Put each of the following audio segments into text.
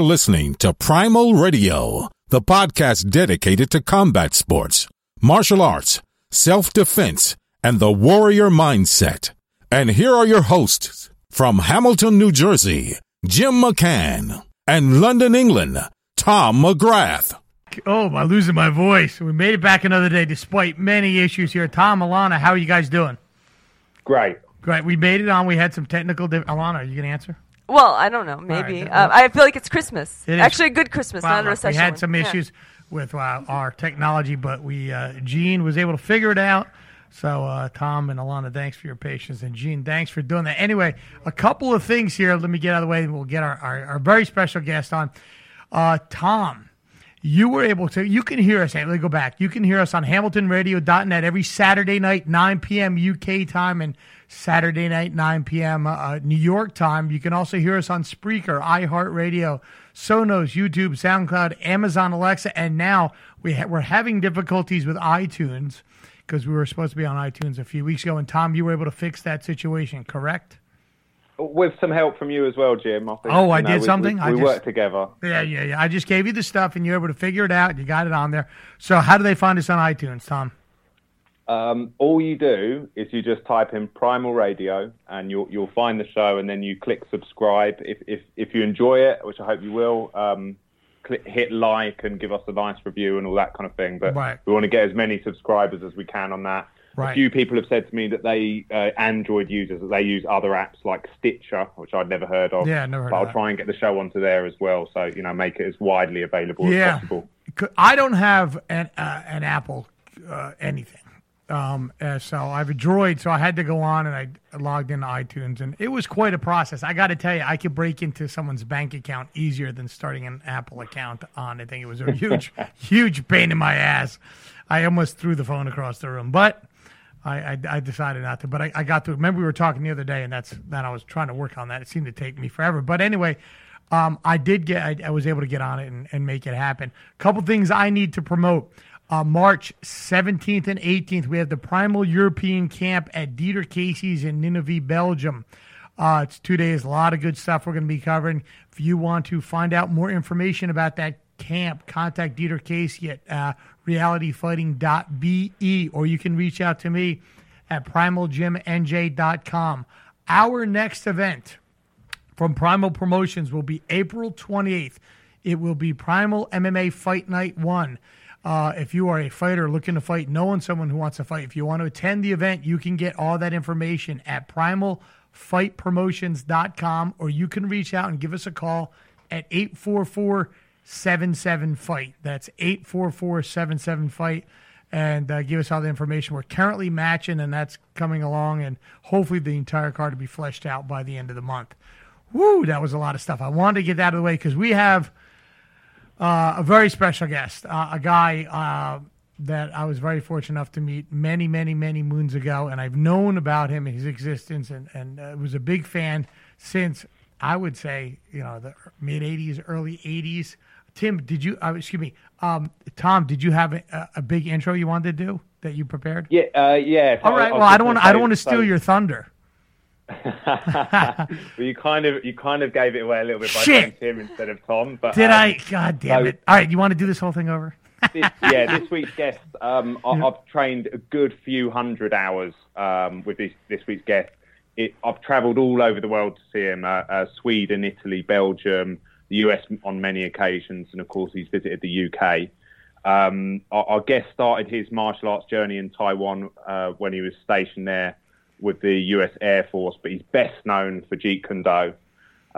You are listening to Primal Radio, the podcast dedicated to combat sports, martial arts, self defense, and the warrior mindset. And here are your hosts from Hamilton, New Jersey, Jim McCann, and London, England, Tom McGrath. Oh, I'm I losing my voice? We made it back another day despite many issues here. Tom, Alana, how are you guys doing? Great. Great. We made it on. We had some technical. Di- Alana, are you going to answer? Well, I don't know. Maybe right. uh, I feel like it's Christmas. It is. Actually, a good Christmas, Well, not a recession. we had one. some Yeah. issues with uh, our technology, but we uh, Gene was able to figure it out. So, uh, Tom and Alana, thanks for your patience, and Gene, thanks for doing that. Anyway, a couple of things here. Let me get out of the way, and we'll get our, our, our very special guest on. Uh, Tom, you were able to. You can hear us. Let me go back. You can hear us on HamiltonRadio.net every Saturday night, 9 p.m. UK time, and Saturday night, 9 p.m. Uh, New York time. You can also hear us on Spreaker, iHeartRadio, Sonos, YouTube, SoundCloud, Amazon Alexa, and now we ha- we're having difficulties with iTunes because we were supposed to be on iTunes a few weeks ago. And Tom, you were able to fix that situation, correct? With some help from you as well, Jim. I think, Oh, I know, did we- something? We, I we just- worked together. Yeah, yeah, yeah. I just gave you the stuff, and you were able to figure it out. You got it on there. So, how do they find us on iTunes, Tom? Um, all you do is you just type in Primal Radio, and you'll you'll find the show, and then you click subscribe. If if if you enjoy it, which I hope you will, um, click, hit like and give us a nice review and all that kind of thing. But Right. we want to get as many subscribers as we can on that. Right. A few people have said to me that they uh, Android users that they use other apps like Stitcher, which I'd never heard of. Yeah, never heard But I'll that. try and get the show onto there as well, so you know, make it as widely available Yeah. as possible. I don't have an uh, an Apple uh, anything. Um, uh, so I have a Droid, so I had to go on and I logged into iTunes, and it was quite a process. I got to tell you, I could break into someone's bank account easier than starting an Apple account on. I think it was a huge, huge pain in my ass. I almost threw the phone across the room, but I, I, I decided not to. But I, I got to. Remember, we were talking the other day, and that's that I was trying to work on that. It seemed to take me forever, but anyway. Um, I did get, I, I was able to get on it and, and make it happen. A couple things I need to promote. Uh, March 17th and 18th, we have the Primal European Camp at Dieter Casey's in Ninove, Belgium. Uh, it's two days, a lot of good stuff we're going to be covering. If you want to find out more information about that camp, contact Dieter Casey at uh, realityfighting.be or you can reach out to me at primaljimnj.com. Our next event from Primal Promotions will be April 28th. It will be Primal MMA Fight Night 1. Uh, if you are a fighter looking to fight, knowing someone who wants to fight, if you want to attend the event, you can get all that information at primalfightpromotions.com or you can reach out and give us a call at 844 77 Fight. That's 844 77 Fight and uh, give us all the information. We're currently matching, and that's coming along, and hopefully the entire card will be fleshed out by the end of the month. Woo, that was a lot of stuff. I wanted to get that out of the way because we have uh, a very special guest, uh, a guy uh, that I was very fortunate enough to meet many, many, many moons ago, and I've known about him and his existence, and and uh, was a big fan since I would say you know the mid '80s, early '80s. Tim, did you? Uh, excuse me, um, Tom, did you have a, a big intro you wanted to do that you prepared? Yeah, uh, yeah. All right. Well, I don't want. I don't want to steal your thunder. well, you kind of you kind of gave it away a little bit by Shit. saying Tim instead of Tom. But Did um, I? God damn so- it! All right, you want to do this whole thing over? this, yeah, this week's guest, um, I, I've trained a good few hundred hours um, with this this week's guest. It, I've travelled all over the world to see him: uh, uh, Sweden, Italy, Belgium, the US on many occasions, and of course he's visited the UK. Um, our, our guest started his martial arts journey in Taiwan uh, when he was stationed there with the US Air Force, but he's best known for Jeet Kune Do.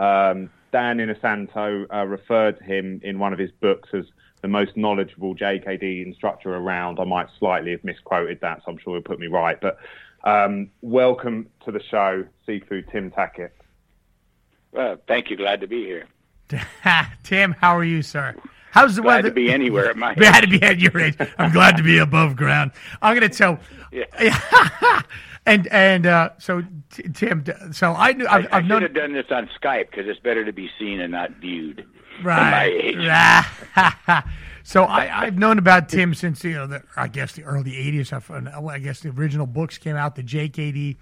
Um, Dan Inosanto uh, referred to him in one of his books as the most knowledgeable JKD instructor around. I might slightly have misquoted that, so I'm sure he'll put me right. But um, welcome to the show, Sifu Tim Tackett. Well, thank you. Glad to be here. Tim, how are you, sir? How's the Glad weather? to be anywhere at my Glad to be at your age. I'm glad to be above ground. I'm going to tell. and and uh, so t- Tim, so I knew I've, I, I I've should known have done this on Skype because it's better to be seen and not viewed. right. so I, I've known about Tim since you know the I guess the early '80s. I've- guess the original books came out, the JKD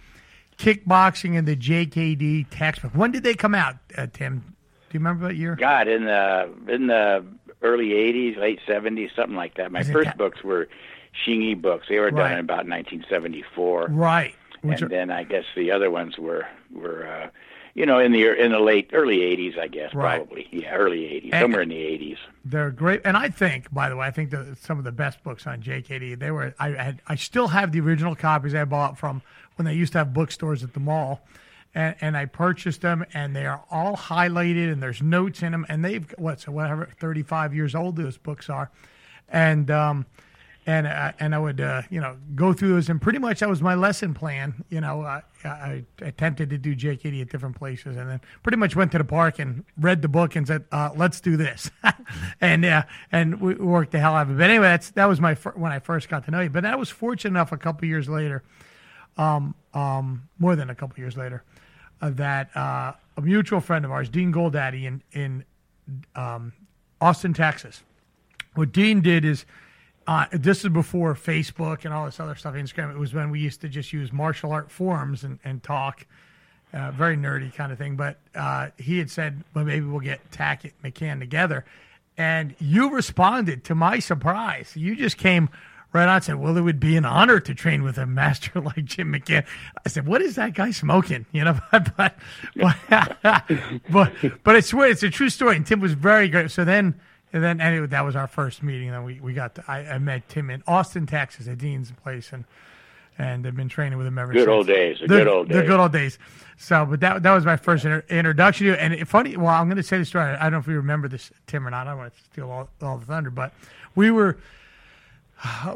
kickboxing and the JKD textbook. When did they come out, uh, Tim? Do you remember that year? God, in the in the early '80s, late '70s, something like that. My Is first that- books were Hsing-I books. They were done Right. in about 1974, Right. Which and are- then I guess the other ones were were uh, you know in the in the late early '80s, I guess Right. probably. Yeah, early '80s, And- somewhere in the '80s. They're great, and I think, by the way, I think that some of the best books on JKD. They were. I had. I still have the original copies I bought from when they used to have bookstores at the mall, and, and I purchased them, and they are all highlighted, and there's notes in them, and they've what so whatever 35 years old those books are, and um, and uh, and I would uh, you know go through those, and pretty much that was my lesson plan. You know, uh, I attempted to do JKD at different places, and then pretty much went to the park and read the book and said, uh, "Let's do this," and uh, and we worked the hell out of it. But anyway, that's that was my fir- when I first got to know you. But I was fortunate enough a couple years later, um, um, more than a couple years later, uh, that uh, a mutual friend of ours, Dean Goldaddy, in in um, Austin, Texas. What Dean did is, uh, this is before Facebook and all this other stuff, Instagram. It was when we used to just use martial art forums and, and talk, uh, very nerdy kind of thing. But uh, he had said, well, maybe we'll get Tackett McCann together. And you responded to my surprise. You just came right on and said, well, it would be an honor to train with a master like Jim McCann. I said, what is that guy smoking? You know, but, but, but, but I swear it's a true story. And Tim was very great. So then, and then anyway, that was our first meeting. Then we, we got to, I, I met Tim in Austin, Texas, at Dean's place, and and I've been training with him ever Good since. old days, the The, good old days, The good old days. So, but that that was my first inter- introduction to you. And it, funny, well, I'm going to say the story. I don't know if you remember this, Tim, or not. I don't want to steal all, all the thunder, but we were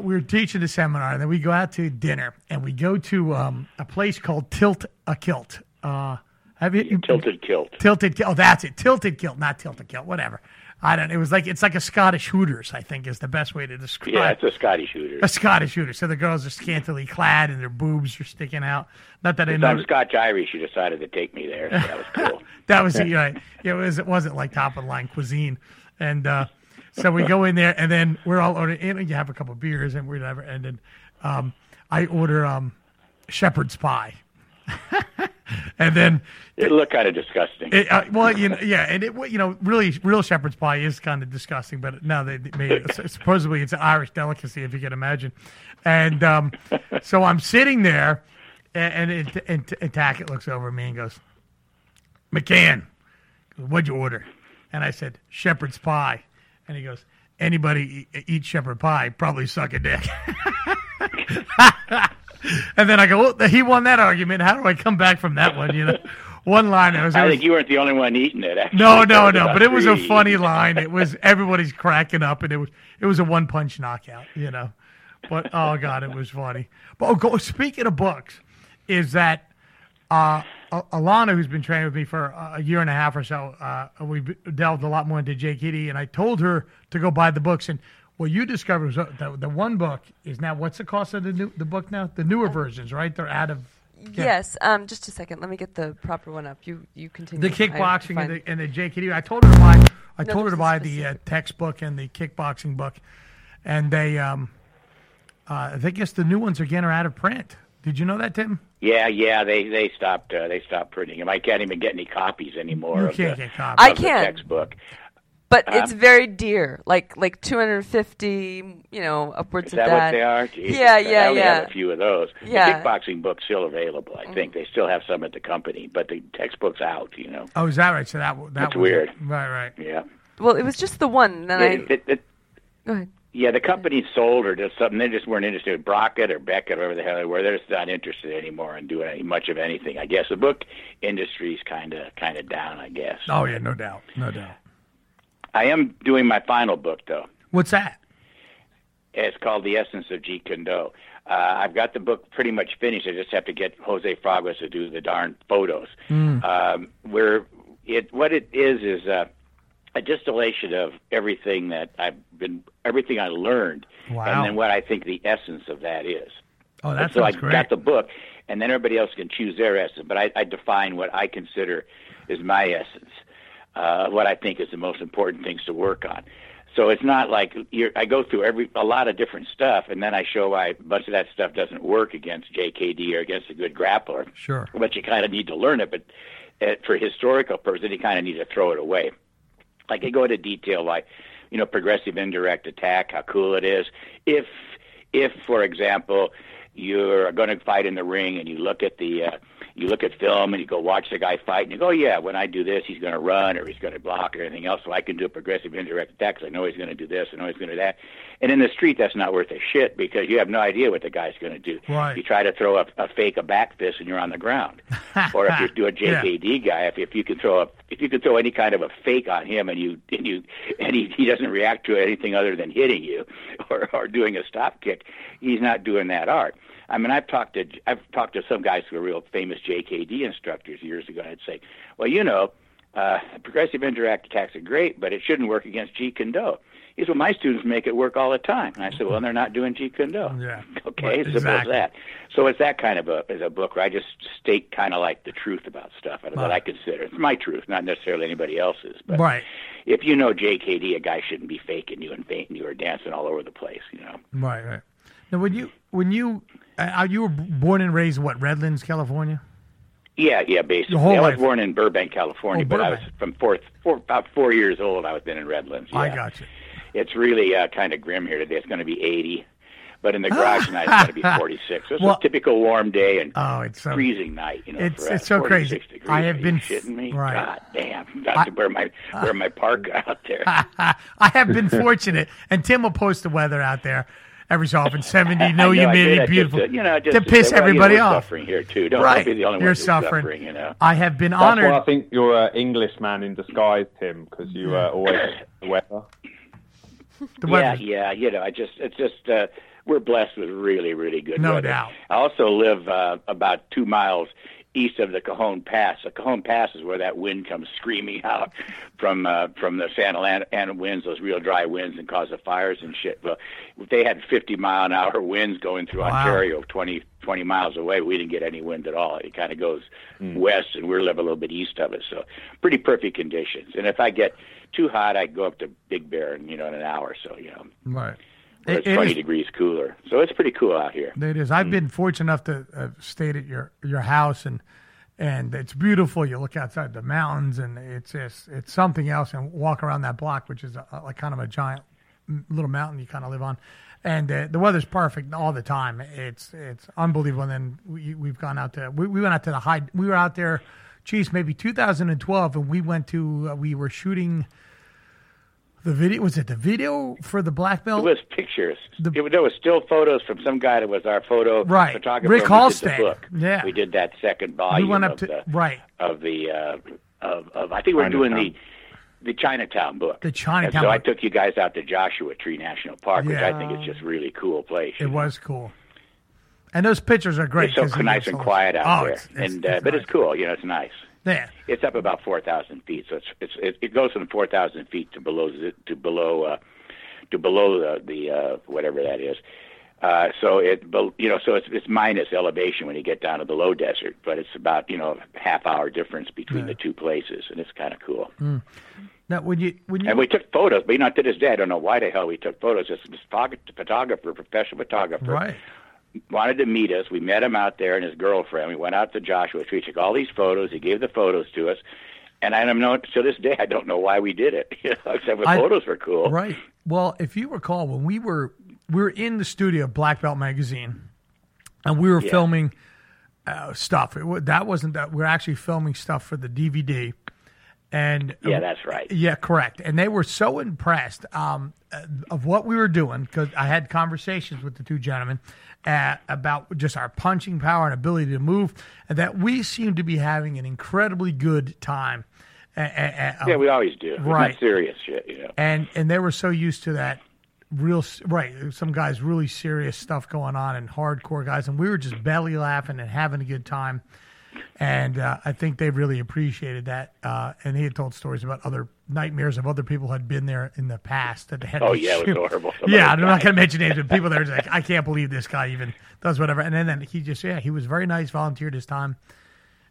we were teaching a seminar, and then we go out to dinner, and we go to um, a place called Tilt a Kilt. Uh, have you, you Tilted kilt. Tilted kilt. Oh, that's it. Tilted kilt, not tilted kilt. Whatever. I don't. It was like it's like a Scottish Hooters. I think is the best way to describe. Yeah, it's a Scottish shooter. a Scottish Hooter. So the girls are scantily clad and their boobs are sticking out. Not that I know I'm Scotch Irish, you decided to take me there. So that was cool. that was you know, it was it wasn't like top of the line cuisine, and uh, so we go in there and then we're all ordering. And you have a couple of beers and whatever, and then um, I order um, shepherd's pie, and then It looked kind of disgusting. It, uh, well, you know, yeah, and it, you know, really, real shepherd's pie is kind of disgusting, but now they made it. Supposedly, it's an Irish delicacy, if you can imagine. And um, so I'm sitting there, and, and, and, and Tackett looks over at me and goes, "McCann, what'd you order?" And I said, "Shepherd's pie," and he goes, "Anybody e- eat shepherd pie probably suck a dick." and then I go, well, "He won that argument. How do I come back from that one?" You know, one line. I was. I think you weren't the only one eating it. Actually. No, no, no. But it was a funny line. It was everybody's cracking up, and it was it was a one punch knockout. You know, but oh god, it was funny. But oh, go, speaking of books, is that uh, Alana, who's been training with me for a year and a half or so, uh, we delved a lot more into JKD, and I told her to go buy the books. And what you discovered was uh, the, the one book is now what's the cost of the new the book now? The newer versions, right? They're out of yeah. Yes. Um, just a second. Let me get the proper one up. You you continue. the I have to kickboxing and the, and the JKD. I told her to buy. I No, told her to a buy the uh, textbook and the kickboxing book, and they. Um, uh, I guess the new ones again are out of print. Did you know that, Tim? Yeah, yeah. They they stopped uh, they stopped printing them. I can't even get any copies anymore. You of can't the, get copies. I of the textbook. But uh, it's very dear, like like 250, you know, upwards Is of that, that. what they are? Jesus. Yeah, yeah, I only yeah. have a few of those. Yeah. The kickboxing book's still available. I think mm. they still have some at the company, but the textbook's out. You know. Oh, is that right? So that that That's was weird. Right, right. Yeah. Well, it was just the one. And then I It- it- it- go ahead. yeah, the company sold or just something. They just weren't interested. in Brockett or Beckett, or whatever the hell they were, they're just not interested anymore in doing any, much of anything. I guess the book industry's kind of kind of down. I guess. Oh yeah, no doubt, no doubt. I am doing my final book though. What's that? It's called The Essence of Jeet Kune Do. Uh, I've got the book pretty much finished. I just have to get Jose Fraguas to do the darn photos. Um, where it what it is is uh, a distillation of everything that I've been, everything I learned, Wow. and then what I think the essence of that is. Oh, that's so I great. got the book, and then everybody else can choose their essence. But I, I define what I consider is my essence, uh, what I think is the most important things to work on. So it's not like you're, I go through every a lot of different stuff, and then I show why a bunch of that stuff doesn't work against JKD or against a good grappler. Sure. But you kind of need to learn it. But uh, for historical purposes, you kind of need to throw it away. Like I go into detail, like you know, progressive indirect attack, how cool it is. If, if for example, you're going to fight in the ring and you look at the uh, you look at film and you go watch the guy fight and you go, oh, yeah, when I do this, he's going to run or he's going to block or anything else. So I can do a progressive indirect attack because I know he's going to do this, I know he's going to do that. And in the street, that's not worth a shit because you have no idea what the guy's going to do. Right. You try to throw a, a fake a back fist and you're on the ground. or if you do a JKD yeah. guy, if, if you can throw a if you can throw any kind of a fake on him and you and you and he, he doesn't react to anything other than hitting you or or doing a stop kick, he's not doing that art. I mean, I've talked to I've talked to some guys who are real famous JKD instructors years ago. And I'd say, well, you know, uh, progressive indirect attacks are great, but it shouldn't work against Jeet Kune Do. He said, well, my students make it work all the time. And I said, well, they're not doing Jeet Kune Do. Yeah. Okay, well, simple exactly. as that. So it's that kind of a, as a book where I just state kind of like the truth about stuff that right. I consider. It's my truth, not necessarily anybody else's. But right. if you know JKD, a guy shouldn't be faking you and fainting you or dancing all over the place, you know. Right, right. Now, when you when you uh, you were born and raised what Redlands, California? Yeah, yeah, basically. I was born in Burbank, California, oh, but Burbank. I was from four, four, about four years old. I was been in Redlands. Yeah. I got you. It's really uh, kind of grim here today. It's going to be 80, but in the garage tonight it's going to be 46. So it's Well- a typical warm day and Oh, it's so freezing night. You know, It's- it's so crazy. Degrees. I have Are been you shitting me. right. God damn! Got to wear my wear my parka out there. I have been fortunate, and Tim will post the weather out there every so often. Seventy, no know, I did humidity, that just beautiful. to, you know, just to piss say, well, everybody you know, off. Suffering here too. Don't, Right. don't be the only You're one suffering. suffering. You know. I have been That's honored. why I think you're an Englishman in disguise, Tim, because you uh, always the weather. the Yeah, yeah, you know, I just it's just uh, we're blessed with really, really good No weather. doubt. I also live uh, about two miles east of the Cajon Pass. The Cajon Pass is where that wind comes screaming out from uh, from the Santa Ana winds, those real dry winds, and cause the fires and shit. Well, they had 50 mile an hour winds going through Wow. Ontario, 20 20 miles away. We didn't get any wind at all. It kind of goes west, and we live a little bit east of it, so pretty perfect conditions. And if I get too hot, I go up to Big Bear, and you know, in an hour or so. You know Right. It- it's it 20 is- degrees cooler. So it's pretty cool out here. It is. I've been fortunate enough to uh, stay at your your house and and it's beautiful. You look outside the mountains and it's just it's something else. And walk around that block, which is a, like kind of a giant little mountain you kind of live on. And uh, the weather's perfect all the time. It's it's unbelievable. And then we we've gone out to we, we went out to the high. We were out there, geez, maybe 2012, and we went to uh, we were shooting. The video was it the video for the black belt? It was pictures. The- it, was- there was still photos from some guy that was our photo Right. photographer. Rick when we did Hallstead. the book. Yeah. we did that second volume. we went up of to the, right. of the uh, of, of I think we're doing the the Chinatown book. The And Chinatown so I took you guys out to Joshua Tree National Park, which I think is just really cool place. It was cool. And those pictures are great. It's so 'cause you nice and quiet out oh, there, It's, it's, and uh, it's but nice. it's cool. You know, it's nice. Yeah. It's up about four thousand feet, so it's it's it, it goes from four thousand feet to below to below uh, to below the, the uh, whatever that is. Uh, so it you know so it's it's minus elevation when you get down to the low desert, but it's about you know a half hour difference between the two places, and it's kind of cool. Now, when you when you And we took photos, but you know to this day I don't know why the hell we took photos. This this photog- photographer, professional photographer, right, wanted to meet us. We met him out there and his girlfriend. We went out to Joshua Tree, took all these photos. He gave the photos to us. And I don't know to this day I don't know why we did it. You know, except the I- photos were cool. right. Well, if you recall, when we were we were in the studio of Black Belt magazine, and we were Yeah. filming uh, stuff. It, that wasn't that. We are actually filming stuff for the DVD. And Yeah, that's right. Yeah, correct. And they were so impressed um, of what we were doing because I had conversations with the two gentlemen uh, about just our punching power and ability to move, and that we seemed to be having an incredibly good time. Uh, uh, Yeah, we always do. It's Right. not serious shit, you know. and and they were so used to that real right some guys really serious stuff going on and hardcore guys and we were just belly laughing and having a good time and uh, I think they really appreciated that uh, and he had told stories about other nightmares of other people had been there in the past that had Oh yeah, it was horrible. Some yeah of I'm not going to mention names but people there was like I can't believe this guy even does whatever and then, then he just yeah he was very nice volunteered his time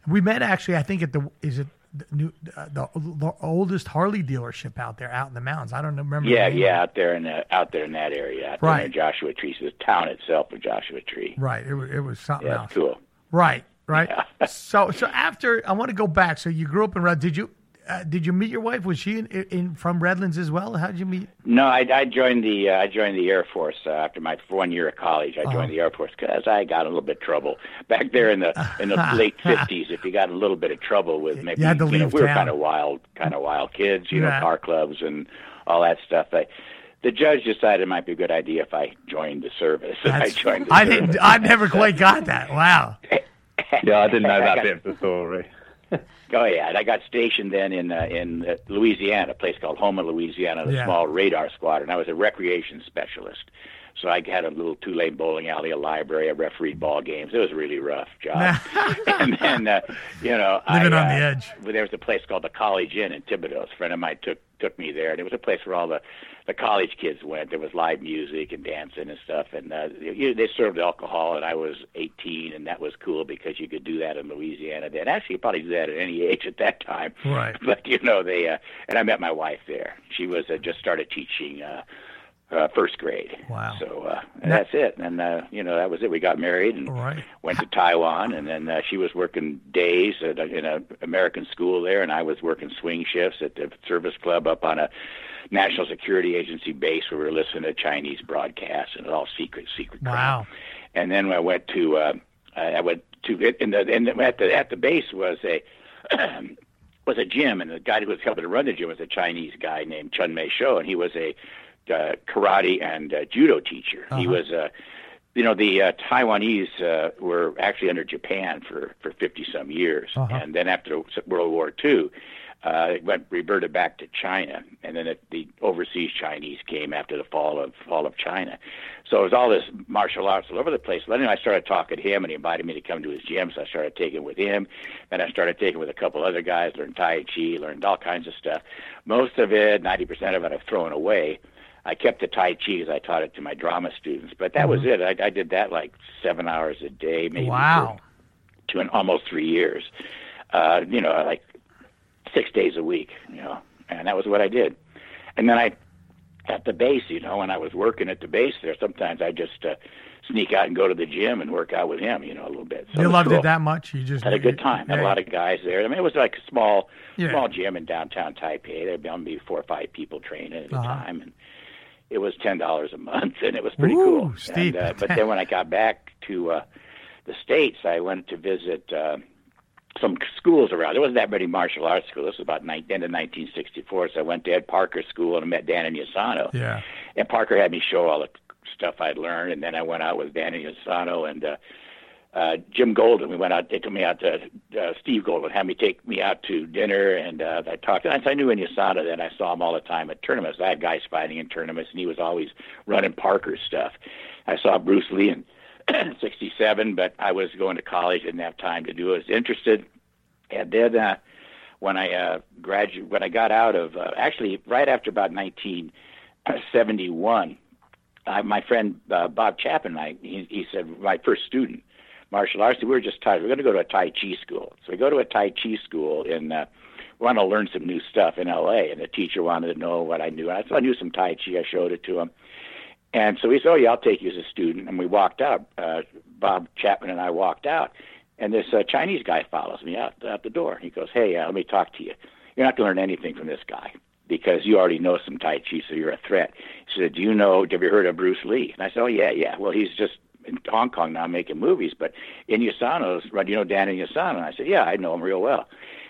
we met actually I think at the is it the, new, uh, the, the oldest Harley dealership out there, out in the mountains. I don't remember. Yeah, yeah, out there in the, out there in that area, Right. Joshua Tree, so the town itself of Joshua Tree. Right. It was, it was something Yeah, else. cool. Right. Right? so so after I want to go back. So you grew up in Red. Did you uh, did you meet your wife? Was she in, in from Redlands as well? How did you meet? No, I, I joined the uh, I joined the Air Force uh, after my one year of college. I joined uh-huh. the Air Force because I got a little bit of trouble back there in the in the late fifties. If you got a little bit of trouble with maybe you, you know, we were kind of wild, kind of wild kids, you Yeah. know, car clubs and all that stuff. I, the judge decided it might be a good idea if I joined the service. I joined. The I service. didn't. I never quite got that. Wow. Yeah, I didn't know I that got- bit of the story. Oh yeah, and I got stationed then in uh, in uh, Louisiana, a place called Houma, Louisiana, a Yeah. small radar squadron. I was a recreation specialist, so I had a little two-lane bowling alley, a library, I refereed ball games. It was a really rough job. and then, uh, you know, Living I, on the uh, edge. well, There was a place called the College Inn in Thibodaux. A friend of mine took took me there, and it was a place where all the the college kids went. There was live music and dancing and stuff, and uh, you, they served alcohol. And I was 18, and that was cool because you could do that in Louisiana. Then actually, you probably do that at any age at that time. Right. But you know, they uh, and I met my wife there. She was uh, just started teaching. Uh, uh, first grade. Wow. So uh, and that's it. And uh, you know that was it. We got married and Right. went to Taiwan, and then uh, she was working days at a, in a American school there, and I was working swing shifts at the service club up on a National Security Agency base where we were listening to Chinese broadcasts and it all secret, secret. crap. Wow. And then I went to uh, I went to in the and at the at the base was a was a gym, and the guy who was helping to run the gym was a Chinese guy named Chun Mei Shou, and he was a uh, karate and uh, judo teacher. He was uh, you know the uh, Taiwanese uh, were actually under Japan for for fifty some years, and then after World War II, uh, it went reverted back to China, and then it, the overseas Chinese came after the fall of fall of China. So it was all this martial arts all over the place. Anyway, I started talking to him, and he invited me to come to his gym, so I started taking with him. and I started taking with a couple other guys, learned Tai Chi, learned all kinds of stuff. Most of it, ninety percent of it, I've thrown away. I kept the Tai Chi because I taught it to my drama students, but that was it. I, I did that like seven hours a day, maybe Wow. two and almost three years. Uh, you know, like six days a week, you know, and that was what I did. And then I, at the base, you know, when I was working at the base there, sometimes I just uh, sneak out and go to the gym and work out with him, you know, a little bit. So You loved cool. it that much? You just Had a good time. Had a lot of guys there. I mean, it was like a small, Yeah. small gym in downtown Taipei. There'd be four or five people training at a Uh-huh. time, and it was ten dollars a month, and it was pretty Ooh, cool. steep. And, uh, but then when I got back to uh, the states, I went to visit uh, some schools around. There wasn't that many martial arts schools. This was about ni- end of 1964. So I went to Ed Parker School and met Dan Inosanto. Yeah. And Parker had me show all the stuff I'd learned, and then I went out with Dan Inosanto and uh, uh, Jim Golden. We went out. They took me out to uh, Steve Golden had me take me out to dinner, and uh, I talked. And I knew Inosanto that I saw him all the time at tournaments. I had guys fighting in tournaments, and he was always running Parker's stuff. I saw Bruce Lee in '67, but I was going to college, didn't have time to do it. I was interested, and then. Uh, when I uh, graduated, when I got out of, uh, actually right after about 1971, uh, my friend uh, Bob Chapman, and I, he, he said, my first student, martial arts, we were just tired. We're going to go to a Tai Chi school. So we go to a Tai Chi school in, uh, want to learn some new stuff in LA. And the teacher wanted to know what I knew. I, so I knew some Tai Chi. I showed it to him. And so he said, "Oh yeah, I'll take you as a student." And we walked out. Uh, Bob Chapman and I walked out, and this uh, Chinese guy follows me out out the door. He goes, "Hey, uh, let me talk to you. You're not going to learn anything from this guy because you already know some Tai Chi, so you're a threat." He said, "Do you know? Have you heard of Bruce Lee?" And I said, "Oh yeah, yeah. Well, he's just in Hong Kong now making movies, but Inosanto's, right? You know Dan Inosanto?" And I said, "Yeah, I know him real well."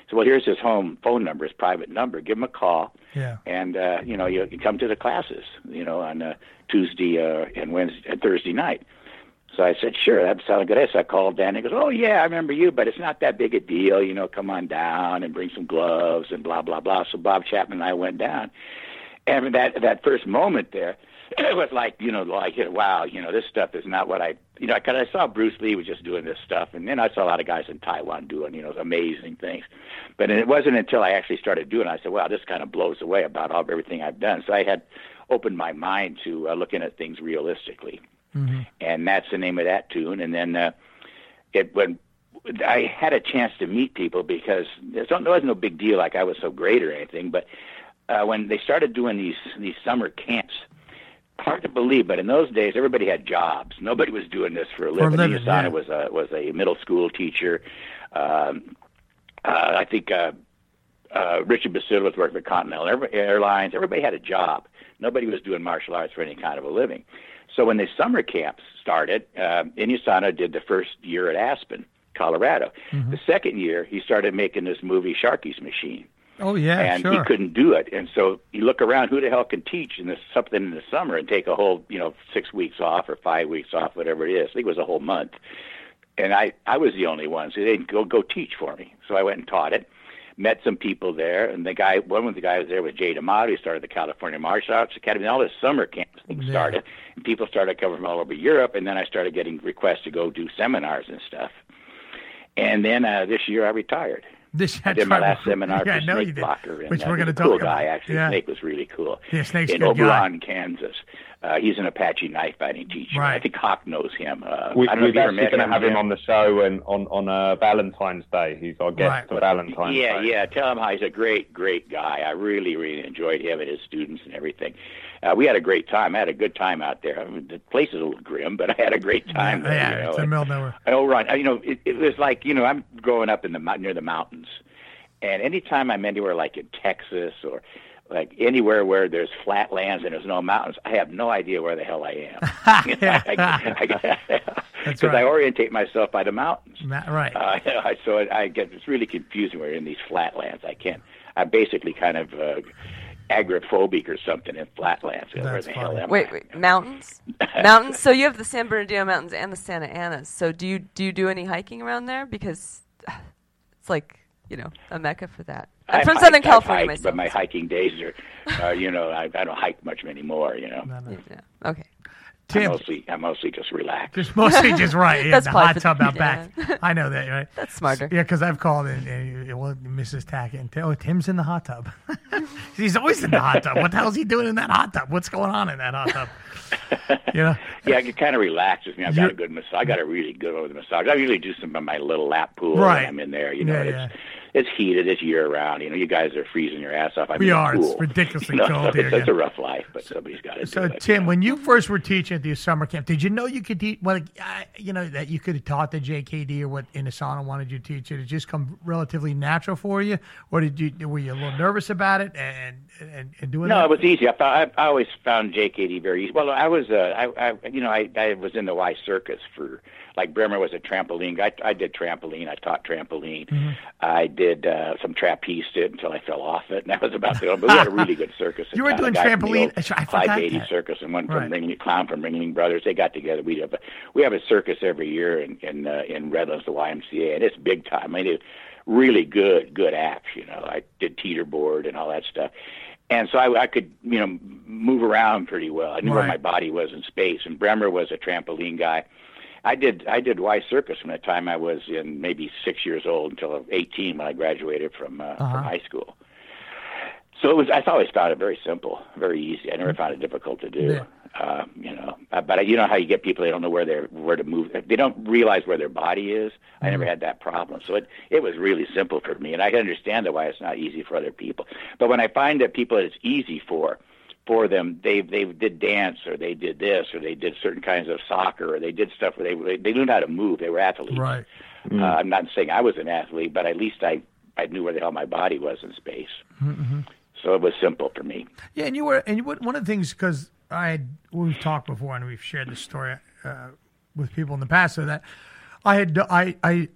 So, well, here's his home phone number, his private number. Give him a call Yeah. and uh, you know you, you come to the classes, you know, on uh, Tuesday uh, and Wednesday and Thursday night. So I said, sure, that sounded good. So I called Dan. He goes, oh yeah, I remember you, but it's not that big a deal. You know, come on down and bring some gloves and blah blah blah. So Bob Chapman and I went down, and that that first moment there, it was like you know, like wow, you know, this stuff is not what I, you know, because I saw Bruce Lee was just doing this stuff, and then I saw a lot of guys in Taiwan doing you know amazing things. But it wasn't until I actually started doing it, I said, wow, this kind of blows away about all everything I've done. So I had opened my mind to uh, looking at things realistically. And that's the name of that tune. And then uh, it when I had a chance to meet people because there was no big deal, like I was so great or anything. But uh, when they started doing these these summer camps, hard to believe, but in those days, everybody had jobs. Nobody was doing this for a living. Living, Asana yeah. was a was a middle school teacher. Um, uh, I think uh, uh, Richard Basil was working for Continental Air- Airlines. Everybody had a job. Nobody was doing martial arts for any kind of a living. So when the summer camps started, uh, Inosanto did the first year at Aspen, Colorado. Mm-hmm. The second year, he started making this movie Sharky's Machine Oh yeah, and sure. he couldn't do it. And so you look around, who the hell can teach in this something in the summer and take a whole, you know, six weeks off or five weeks off, whatever it is. I think it was a whole month. And I, I was the only one, so they didn't go go teach for me. So I went and taught it. Met some people there, and the guy, one of the guys there was Jay D'Amato. He started the California Martial Arts Academy. And all this summer camps thing Yeah. started, and people started coming from all over Europe. And then I started getting requests to go do seminars and stuff. And then uh, this year I retired. This I did my last seminar yeah, for Snake. Blocker, and which we're going to a talk cool about. guy. Actually, yeah. Snake was really cool. Yeah, Snake's in good guy. Oberlin, Kansas. Uh, he's an Apache knife fighting teacher. Right. I think Hawk knows him. Uh, We, I don't know we're if you ever actually met going to him. have him Jim. on the show and on on uh, Valentine's Day. He's our guest Right. for Valentine's Yeah, Day. yeah. Tell him how he's a great, great guy. I really, really enjoyed him and his students and everything. Uh, we had a great time. I had a good time out there. I mean, the place is a little grim, but I had a great time. Yeah, there, yeah, you know, it's in the middle nowhere. Oh, right. You know, it, it was like you know, I'm growing up in the mou- near the mountains, and anytime I'm anywhere like in Texas or like anywhere where there's flat lands and there's no mountains, I have no idea where the hell I am. You know, That's Because right. I orientate myself by the mountains. Ma- right. Uh, I- so I, I get it's really confusing when you're in these flat lands. I can't. I'm basically kind of uh, agrophobic or something in flatlands. where That's the hell am Wait, I? wait, mountains, mountains. So you have the San Bernardino Mountains and the Santa Anas. So do you do you do any hiking around there? Because it's like you know a mecca for that. I'm I've from Southern I've California hiked, myself. but my hiking days are, are you know, I, I don't hike much anymore. You know, No, no. Yeah, okay. I'm Tim, mostly I'm mostly just relaxed. just mostly just right. Yeah, That's the probably hot tub out yeah. back. I know that, right? That's smarter. Yeah, because I've called and, and well, Mrs. Tackett and oh, Tim's in the hot tub. He's always in the hot tub. What the hell's he doing in that hot tub? What's going on in that hot tub? You know, Yeah, it kind of relaxes me. I've got You're- a good massage. I got a really good over the massage. I usually do some of my little lap pool Right. when I'm in there. You know, Yeah, it's yeah. It's heated. It's year round. You know, you guys are freezing your ass off. I'm We are. It's ridiculously You know, cold so here It's, it's a rough life, but somebody's got to So do it. So, Tim, when you first were teaching at the summer camp, did you know you could teach? Well, you know that you could have taught the JKD or what Inosanto wanted you to teach. Did it just come relatively natural for you, or did you were you a little nervous about it and and, and doing No, that? it was easy. I, found, I, I always found JKD very easy. Well, I was, uh, I, I, you know, I, I was in the Y Circus for, like Bremer was a trampoline guy. I did trampoline. I taught trampoline. Mm-hmm. I did uh, some trapeze it until I fell off it, and that was about the. But we had a really good circus. You were doing guy from the trampoline- I Clyde Beatty. Circus and one from Right. Ringling, clown from Ringling Brothers. They got together. We have a, we have a circus every year in in, uh, in Redlands, the YMCA, and it's big time. I mean, really good, good acts. You know, I did teeterboard and all that stuff. And so I, I could, you know, move around pretty well. I knew where my body was in space. And Bremer was a trampoline guy. I did I did Y Circus from the time I was in maybe six years old until 18 when I graduated from uh, Uh-huh. from high school. So it was. I always found it very simple, very easy. I never found it difficult to do. Yeah. Uh, you know, uh, but you know how you get people they don't know where they're where to move. They don't realize where their body is. I Mm-hmm. never had that problem, so it it was really simple for me, and I can understand that why it's not easy for other people. But when I find that people that it's easy for, for them, they they did dance or they did this or they did certain kinds of soccer or they did stuff where they they, they knew how to move. They were athletes. right. Uh, I'm not saying I was an athlete, but at least I I knew where the hell my body was in space. Mm-hmm. So it was simple for me. Yeah, and you were, and you were, one of the things because I had we've talked before and we've shared this story uh, with people in the past, so that I had I I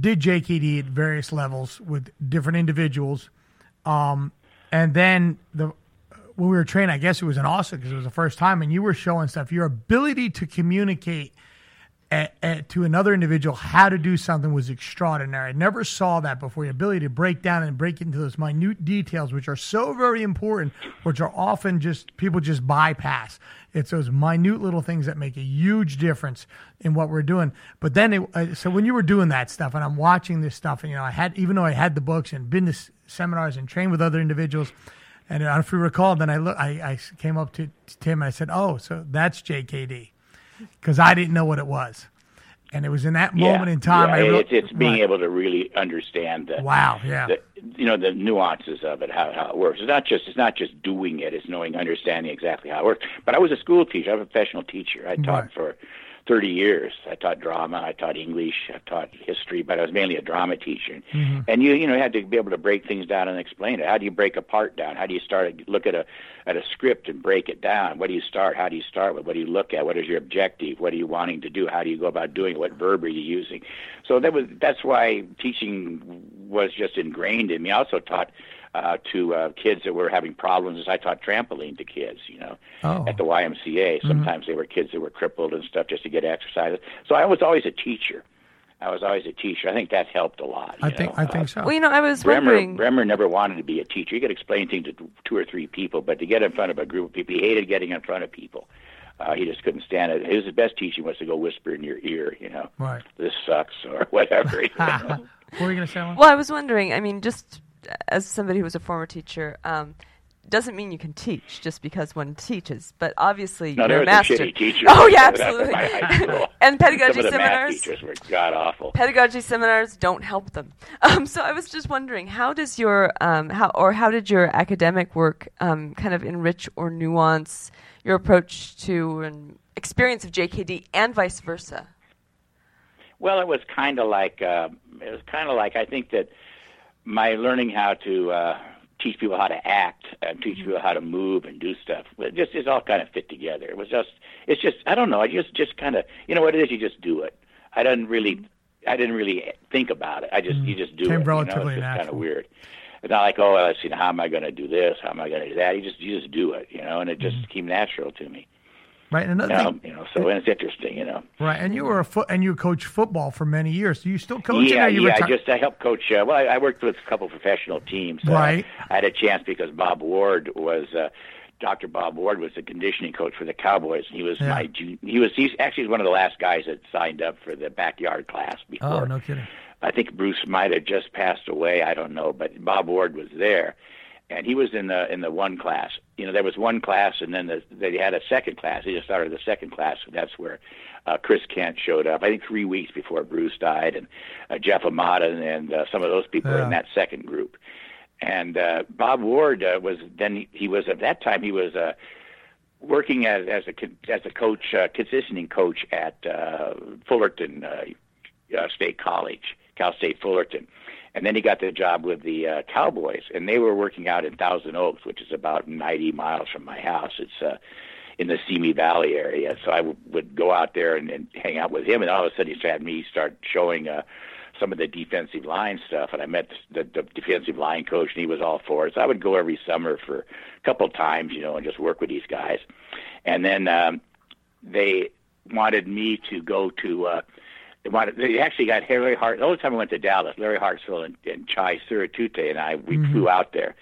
did JKD at various levels with different individuals, um, and then the when we were training, I guess it was in Austin because it was the first time, and you were showing stuff. Your ability to communicate at, at, to another individual how to do something was extraordinary. I never saw that before. Your ability to break down and break into those minute details, which are so very important, which are often just people just bypass. It's those minute little things that make a huge difference in what we're doing. But then, it, uh, so when you were doing that stuff, and I'm watching this stuff, and you know, I had even though I had the books and been to seminars and trained with other individuals. And if you recall, then I look, I, I came up to, to Tim and I said, "Oh, so that's JKD," because I didn't know what it was. And it was in that moment yeah, in time. Yeah, I re- it's, it's being right. able to really understand the, Wow, yeah. the you know the nuances of it, how how it works. It's not just it's not just doing it; it's knowing, understanding exactly how it works. But I was a school teacher. I'm a professional teacher. I taught Right. for 30 years. I taught drama. I taught English. I taught history. But I was mainly a drama teacher. Mm-hmm. And you you know had to be able to break things down and explain it. How do you break a part down? How do you start to look at a at a script and break it down? What do you start? How do you start with? What do you look at? What is your objective? What are you wanting to do? How do you go about doing it? What verb are you using? So that was that's why teaching was just ingrained in me. I also taught uh, to uh, kids that were having problems. As I taught trampoline to kids, you know, Oh. at the YMCA. Sometimes they were kids that were crippled and stuff just to get exercise. So I was always a teacher. I was always a teacher. I think that helped a lot. I think know. I Uh, think so. Well, you know, I was Bremer, wondering. Bremer never wanted to be a teacher. He could explain things to two or three people, but to get in front of a group of people, he hated getting in front of people. Uh, he just couldn't stand it. His best teaching was to go whisper in your ear, you know, Right. this sucks or whatever. you know. what were you going to say? Alan? Well, I was wondering. I mean, just as somebody who was a former teacher, um, doesn't mean you can teach just because one teaches. But obviously, No, you're a master. teachers. Oh yeah, absolutely. and pedagogy Some of the math seminars. teachers were god awful. Pedagogy seminars don't help them. Um, so I was just wondering, how does your um, how or how did your academic work um, kind of enrich or nuance your approach to an experience of JKD and vice versa? Well, it was kind of like uh, it was kind of like I think that my learning how to uh, teach people how to act and teach mm-hmm. people how to move and do stuff. It just it's all kind of fit together. It was just it's just I don't know. I just just kind of you know what it is. You just do it. I didn't really mm-hmm. I didn't really think about it. I just you mm-hmm. just do Came it. you know? relatively It's kind of weird. It's not like oh let's see how am I going to do this? How am I going to do that? You just you just do it. You know, and it just came natural to me. Right. And another You know, thing, you know, so and it's interesting. You know. right. And you were a foot, and you coached football for many years. Do you still coach? Yeah, you yeah. reti- I just I helped coach. Uh, well, I, I worked with a couple professional teams. Uh, Right. I had a chance because Bob Ward was. Uh, Dr. Bob Ward was the conditioning coach for the Cowboys, and he was Yeah. my he was he's actually one of the last guys that signed up for the backyard class before. Oh, no kidding. I think Bruce might have just passed away. I don't know, but Bob Ward was there, and he was in the in the one class. You know, there was one class, and then the, they had a second class. They just started the second class. And that's where uh, Chris Kent showed up. I think three weeks before Bruce died, and uh, Jeff Amata and, and uh, some of those people were in that second group. And uh, Bob Ward uh, was then he, he was at that time he was. Uh, working as as a as a coach, uh, conditioning coach at uh, Fullerton uh, uh, State College, Cal State Fullerton, and then he got the job with the uh, Cowboys, and they were working out in Thousand Oaks, which is about 90 miles from my house. It's uh, in the Simi Valley area, so I w- would go out there and, and hang out with him, and all of a sudden he had me start showing. Uh, some of the defensive line stuff, and I met the, the defensive line coach, and he was all for it. So I would go every summer for a couple times, you know, and just work with these guys. And then um, they wanted me to go to. Uh, they actually got Larry Hart. The only time I went to Dallas, Larry Hartsell and, and Chai Sirisute and I, we flew out there,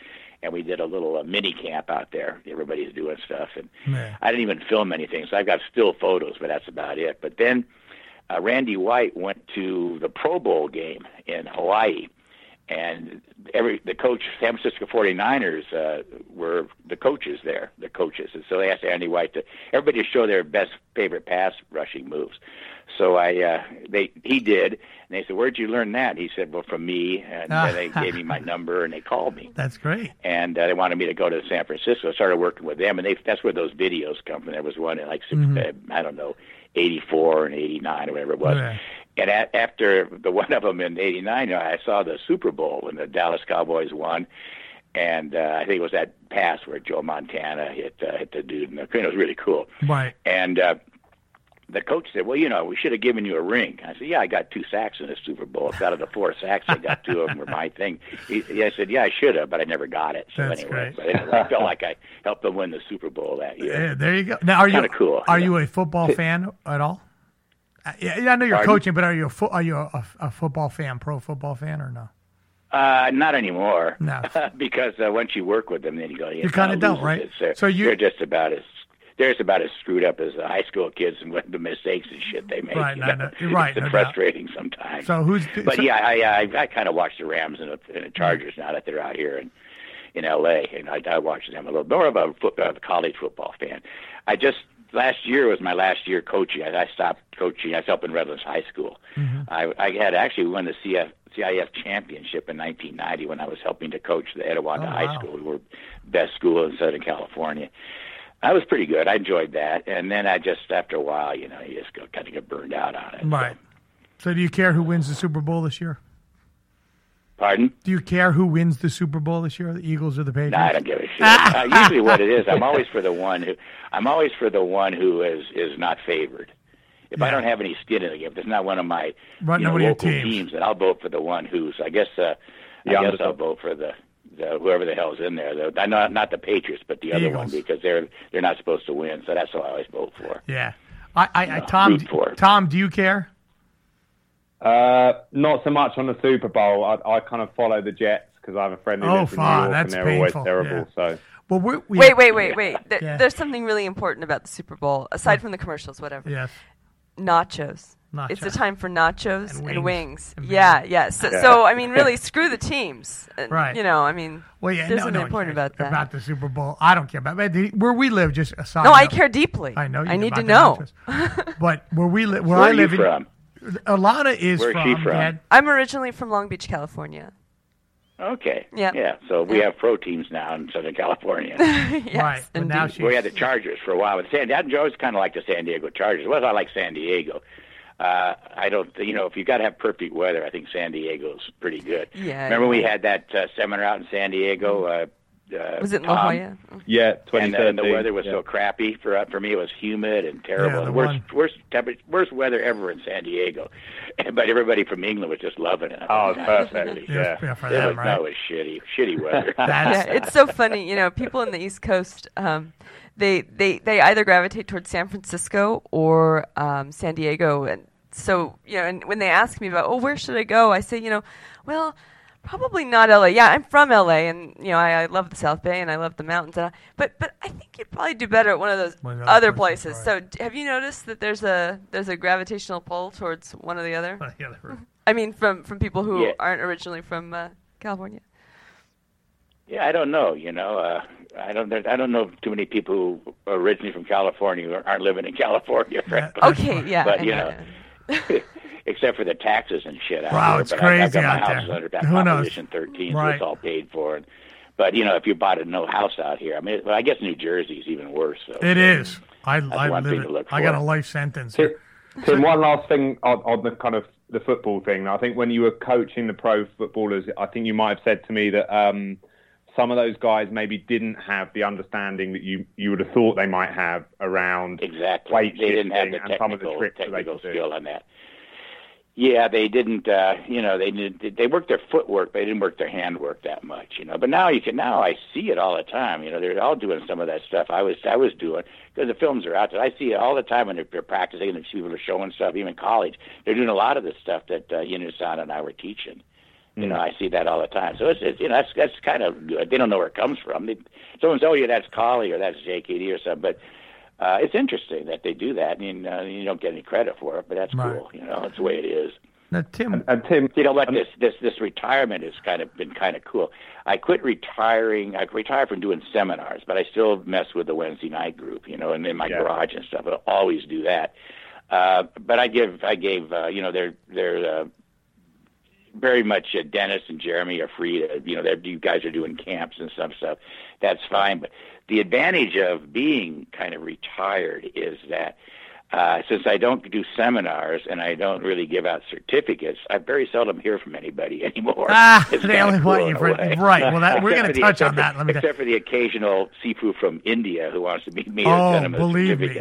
and we did a little uh, mini camp out there. Everybody's doing stuff, and Yeah. I didn't even film anything, so I've got still photos, but that's about it. But then uh, Randy White went to the Pro Bowl game in Hawaii, and every the coach San Francisco 49ers uh, were the coaches there, the coaches, and so they asked Andy White to everybody to show their best favorite pass rushing moves. So I uh, they he did, and they said, "Where'd you learn that?" He said, "Well, from me." And then they gave me my number and they called me That's great. and uh, they wanted me to go to San Francisco. I started working with them, and they that's where those videos come from. There was one in like six, uh, I don't know, eighty four and eighty nine or whatever it was. And at, after the one of them in '89, you know, I saw the Super Bowl when the Dallas Cowboys won, and uh, I think it was that pass where Joe Montana hit uh, hit the dude, and the, it was really cool. Right. And uh, the coach said, "Well, you know, we should have given you a ring." I said, "Yeah, I got two sacks in the Super Bowl. Out of the four sacks, I got two of them were my thing." He, he, I said, "Yeah, I should have, but I never got it." So That's anyway, great. but anyway, I felt like I helped them win the Super Bowl that year. Yeah, there you go. Now, are you Kinda cool, Are yeah. you a football fan at all? Uh, Yeah, I know you're Pardon? coaching, but are you a fo- are you a, a football fan, pro football fan, or no? Uh, not anymore. No. because uh, once you work with them, then you go. You kinda don't, right? So, So you- they're just about as they're just about as screwed up as the high school kids and what the mistakes and shit they make. Right, you no, know? no, you're right, It's no doubt. frustrating sometimes. So who's? But so- yeah, I I, I kind of watch the Rams and the, and the Chargers now that they're out here in in L.A. and I, I watch them a little more of a football, a college football fan. I just last year was my last year coaching. I, I stopped coaching. I was helping Redlands High School. Mm-hmm. I, I had actually won the CF, CIF championship in 1990 when I was helping to coach the Etiwanda Oh, High wow. School. We were best school in Southern California. I was pretty good. I enjoyed that, and then I just after a while, you know, you just go kind of get burned out on it. Right. So, do you care who wins the Super Bowl this year? Pardon? Do you care who wins the Super Bowl this year, the Eagles or the Patriots? No, I don't give a shit. uh, usually, what it is, I'm always for the one who I'm always for the one who is is not favored. If I don't have any skin in the game, if it's not one of my Right, you know, local teams. teams, then I'll vote for the one who's. I guess. Uh, The I guess underdog. I'll vote for the, the whoever the hell's in there. The, not not the Patriots, but the other one because they're they're not supposed to win. So that's what I always vote for. Yeah. I, I, I No, Tom, for. Tom, do you care? Uh, not so much on the Super Bowl. I, I kind of follow the Jets because I have a friend who Oh, lives in New. York That's and they're painful. always terrible. So Well, we're, we Wait, wait, wait, wait. There, Yeah. There's something really important about the Super Bowl, aside from the commercials, whatever. Yes. Nachos. It's a time for nachos And and, wings. wings. And yeah, beer. yeah. So, Yeah. so, I mean, really, screw the teams. And, Right. You know, I mean, Well, yeah, there's no, something no one important about that. About the Super Bowl, I don't care about. But where we live, just aside. no, I care deeply. I know. You I need to know. but where we live, where Where I are you live, in, from? Alana is Where's from. she from? Dad. I'm originally from Long Beach, California. Okay. Yeah. Yeah. So we have pro teams now in Southern California. yes, right. But now she's. we had the Chargers for a while, but San I always kind of like the San Diego Chargers. Well, I like San Diego. Uh, I don't, you know, if you've got to have perfect weather, I think San Diego's pretty good. Yeah, Remember we had that uh, seminar out in San Diego. Uh, uh, Was it in La Jolla? yeah, And, 2013. and the weather was yeah. so crappy for uh, for me. It was humid and terrible. Yeah, the the worst one- worst temperature, worst weather ever in San Diego. But everybody from England was just loving it. Oh, it's God, perfect. Yeah, Yeah. yeah, for It them, was, right? no, it was shitty, shitty weather. That's, yeah, it's so funny. You know, people in the East Coast, um, they, they, they either gravitate towards San Francisco or um, San Diego. And so, you know, and when they ask me about, oh, where should I go? I say, you know, well, probably not LA. Yeah, I'm from LA, and you know, I, I love the South Bay and I love the mountains. And I, but but I think you'd probably do better at one of those One other other places, places. right. So, d- have you noticed that there's a there's a gravitational pull towards one or the other? Yeah, I mean, from from people who Yeah. aren't originally from uh, California. Yeah, I don't know. You know, uh, I don't. there- I don't know too many people who are originally from California who aren't living in California. frankly. That's Okay, fine. yeah, But, you know. know, Except for the taxes and shit out Wow, there. it's but I, I've crazy got my out house there. under that Who knows? Proposition 13, so Right. it's all paid for. And, but you know, if you bought a no house out here, I mean, well, I guess New Jersey is even worse. So It is. I, I live it. look I got a life sentence. Tim, Tim, one last thing on, on the kind of the football thing. I think when you were coaching the pro footballers, I think you might have said to me that um, some of those guys maybe didn't have the understanding that you, you would have thought they might have around Exactly. weight they didn't have the of the technical, tricks that they technical could do. on that. Yeah, they didn't. Uh, you know, they did. They worked their footwork, but they didn't work their handwork that much. You know, but now you can. Now I see it all the time. You know, they're all doing some of that stuff I was I was doing because the films are out there. I see it all the time when they're, they're practicing and people are showing stuff. Even college, they're doing a lot of the stuff that uh, Inosanto and I were teaching. You know, I see that all the time. So it's, it's you know that's that's kind of good. They don't know where it comes from. They, someone says, "Oh, yeah, that's Kali or that's JKD or something," but uh, it's interesting that they do that, and uh, you don't get any credit for it. But that's Right. cool. You know, it's the way it is. Now, Tim, And Tim, You know what? This this this retirement has kind of been kind of cool. I quit retiring. I retired from doing seminars, but I still mess with the Wednesday night group. You know, and in my Yeah. garage and stuff. I'll always do that. Uh, but I give I gave uh, you know they're they're uh, very much uh, Dennis and Jeremy are free to you know they're, you guys are doing camps and some stuff. That's fine. But the advantage of being kind of retired is that. Uh, since I don't do seminars and I don't really give out certificates, I very seldom hear from anybody anymore. Ah, It's they only want you for- right, well, that- we're for the- touch on except that. Let me except for the occasional Sifu from India who wants to meet me Oh, and send him a believe me.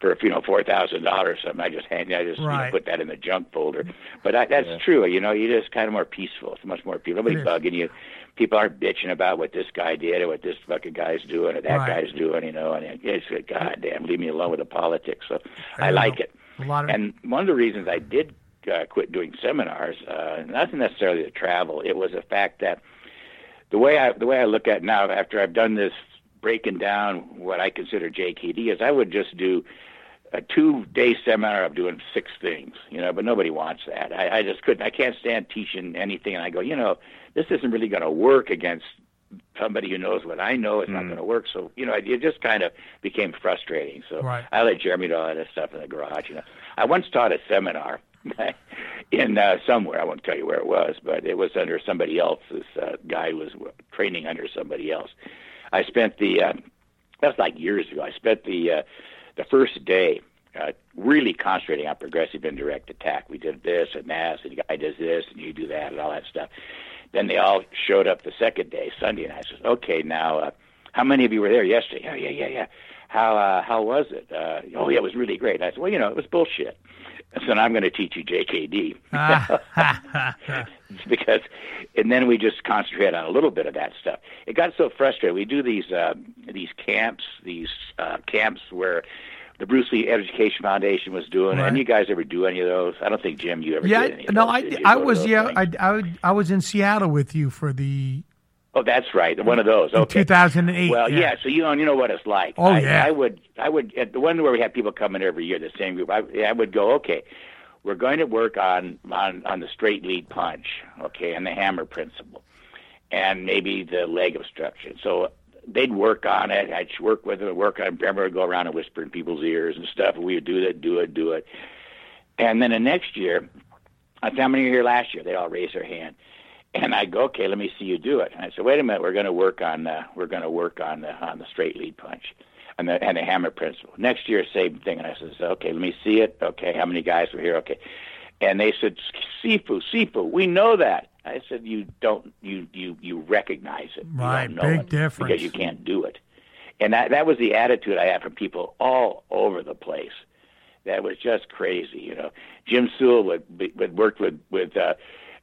Certificate for you know four thousand dollars. Or something I just hand, I just you know, put that in the junk folder. But I, that's true. You know, you're just kind of more peaceful. It's much more peaceful. It Nobody's bugging you. People aren't bitching about what this guy did or what this fucking guy's doing or that Right. guy's doing. You know, and it's like, God damn, leave me alone with the politics. So I I know. like it. a lot of And one of the reasons I did uh, quit doing seminars, uh, not necessarily the travel, it was the fact that the way I the way I look at it now, after I've done this breaking down what I consider JKD, is I would just do a two day seminar of doing six things, you know, but nobody wants that. I, I just couldn't. I can't stand teaching anything, and I go, you know, this isn't really going to work against somebody who knows what I know is not going to work. So you know, it, it just kind of became frustrating. So Right. I let Jeremy do all that stuff in the garage. You know, I once taught a seminar in uh, somewhere. I won't tell you where it was, but it was under somebody else. This uh, guy was training under somebody else. I spent the uh, that was like years ago. I spent the uh, the first day uh, really concentrating on progressive indirect attack. We did this and that, and the guy does this, and you do that, and all that stuff. Then they all showed up the second day, Sunday, and I said, "Okay, now, uh, how many of you were there yesterday?" Yeah, yeah, yeah, yeah. How uh, how was it? Uh, oh, yeah, it was really great. I said, "Well, you know, it was bullshit." I said, "I'm going to teach you JKD." because and then we just concentrate on a little bit of that stuff. It got so frustrating. We do these uh, these camps, these uh, camps where the Bruce Lee Education Foundation was doing. Right. And you guys ever do any of those? I don't think Jim, you ever yeah, did any of no, those, I. I was yeah, things? I, I, I was in Seattle with you for the Oh, that's right. One of those. Okay. 2008. Well, yeah. yeah. So you know, you know what it's like. Oh, I, yeah. I would, I would. At the one where we have people come in every year, the same group. I, I would go. Okay, we're going to work on on on the straight lead punch. Okay, and the hammer principle, and maybe the leg obstruction. So they'd work on it. I'd work with them, work on. it. Remember, I'd go around and whisper in people's ears and stuff. And we would do that, do it, do it. And then the next year, I how many were here last year? They'd all raise their hand. And I go, okay, let me see you do it. And I said, wait a minute, we're going to work on uh, we're going to work on the on the straight lead punch, and the and the hammer principle. Next year, same thing. And I said, okay, let me see it. Okay, how many guys were here? Okay, and they said, Sifu, Sifu, we know that. I said, you don't you you you recognize it. Right, big it difference. because you can't do it. And that that was the attitude I had from people all over the place that was just crazy. You know, Jim Sewell would be- would worked with with uh,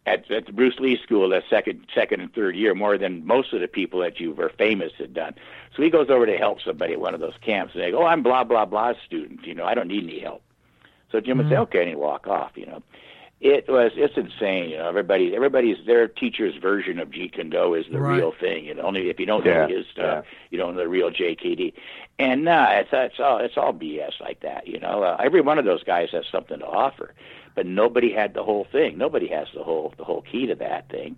at at the Bruce Lee School the second second and third year more than most of the people that you were famous had done. So he goes over to help somebody at one of those camps, and they go, "Oh, I'm blah blah blah student. You know, I don't need any help." So Jim would say, "Okay," and he'd walk off. You know. It was it's insane, you know. Everybody, everybody's their teacher's version of Jeet Kune Do is the Right. real thing. You know, only if you don't Yeah, know his stuff, yeah. you don't know the real JKD. And nah, it's it's all it's all BS like that. You know, uh, every one of those guys has something to offer, but nobody had the whole thing. Nobody has the whole the whole key to that thing.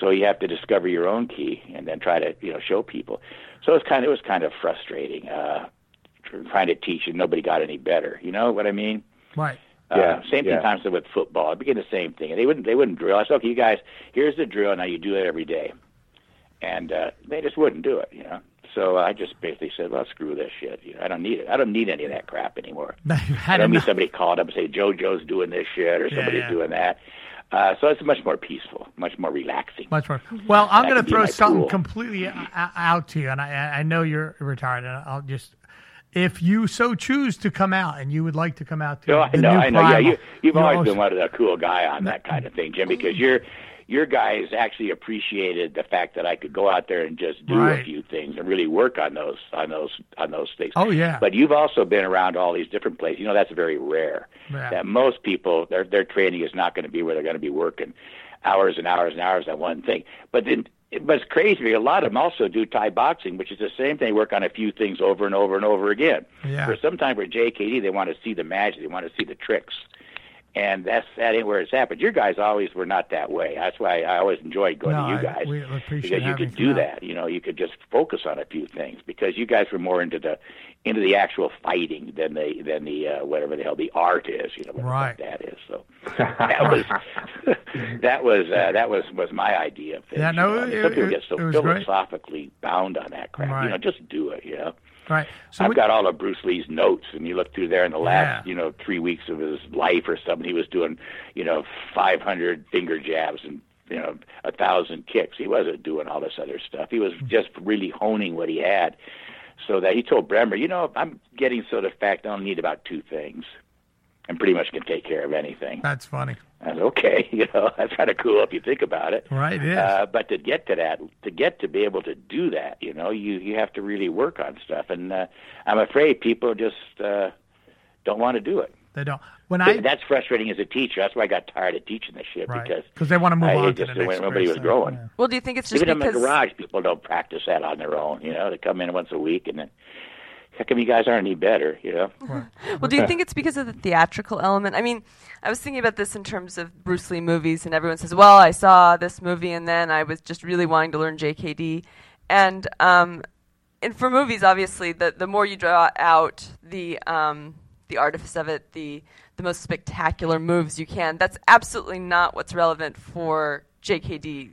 So you have to discover your own key and then try to you know show people. So it's kind of it was kind of frustrating uh, trying to teach and nobody got any better. You know what I mean? right. Uh, Yeah, same thing yeah. times with football. It became the same thing. And they wouldn't they wouldn't drill. I said, okay, you guys, here's the drill. Now you do it every day, and uh, they just wouldn't do it. You know. So I just basically said, well, screw this shit. You know, I don't need it. I don't need any of that crap anymore. You I had don't need somebody called up and say JoJo's doing this shit or somebody's yeah. doing that. Uh, so it's much more peaceful, much more relaxing. Much more. Well, I'm going to throw something completely out to you, and I, I know you're retired, and I'll just, if you so choose to come out, and you would like to come out to No, I know, new I know. Yeah, Primal, you, you've you always also- been one of the cool guy on that kind of thing, Jim, because you're your guys actually appreciated the fact that I could go out there and just do Right. a few things and really work on those on those on those things. Oh, yeah. But you've also been around all these different places. You know that's very rare. Yeah. That most people their their training is not going to be where they're going to be working hours and hours and hours on one thing. But then but it's crazy because a lot of them also do Thai boxing, which is the same thing. They work on a few things over and over and over again. Yeah. For sometimes for JKD, they want to see the magic, they want to see the tricks, and that's that ain't where it's at. But your guys always were not that way. That's why I always enjoyed going No, to you I- guys we appreciate because you could do come that. You know, you could just focus on a few things because you guys were more into the into the actual fighting than the than the uh, whatever the hell the art is. You know what Right. that is. So that was that was uh, that was was my idea of things. Yeah, no, you know? I mean, it- some people it- get so it was great. philosophically bound on that crap. Right. You know, just do it. You know. Right. So I've we- got all of Bruce Lee's notes, and you look through there in the last, Yeah. you know, three weeks of his life or something. He was doing, you know, 500 finger jabs and you know a thousand kicks. He wasn't doing all this other stuff. He was mm-hmm. just really honing what he had. So that he told Bremer, you know, I'm getting so the fact I don't need about two things, and pretty much can take care of anything. that's funny. I said, okay, you know, that's kind of cool if you think about it. Right, Yeah. Uh, but to get to that, to get to be able to do that, you know, you you have to really work on stuff, and uh, I'm afraid people just uh, don't want to do it. They don't. When I That's frustrating as a teacher. That's why I got tired of teaching this shit right because because they want to move I on to just the next. nobody was person. growing. Yeah. Well, do you think it's just even in the garage, people don't practice that on their own. You know, they come in once a week and then how come you guys aren't any better? You know. Well, do you think it's because of the theatrical element? I mean, I was thinking about this in terms of Bruce Lee movies, and everyone says, "Well, I saw this movie, and then I was just really wanting to learn JKD," and um, and for movies, obviously, the the more you draw out the um, the artifice of it, the the most spectacular moves you can. That's absolutely not what's relevant for JKD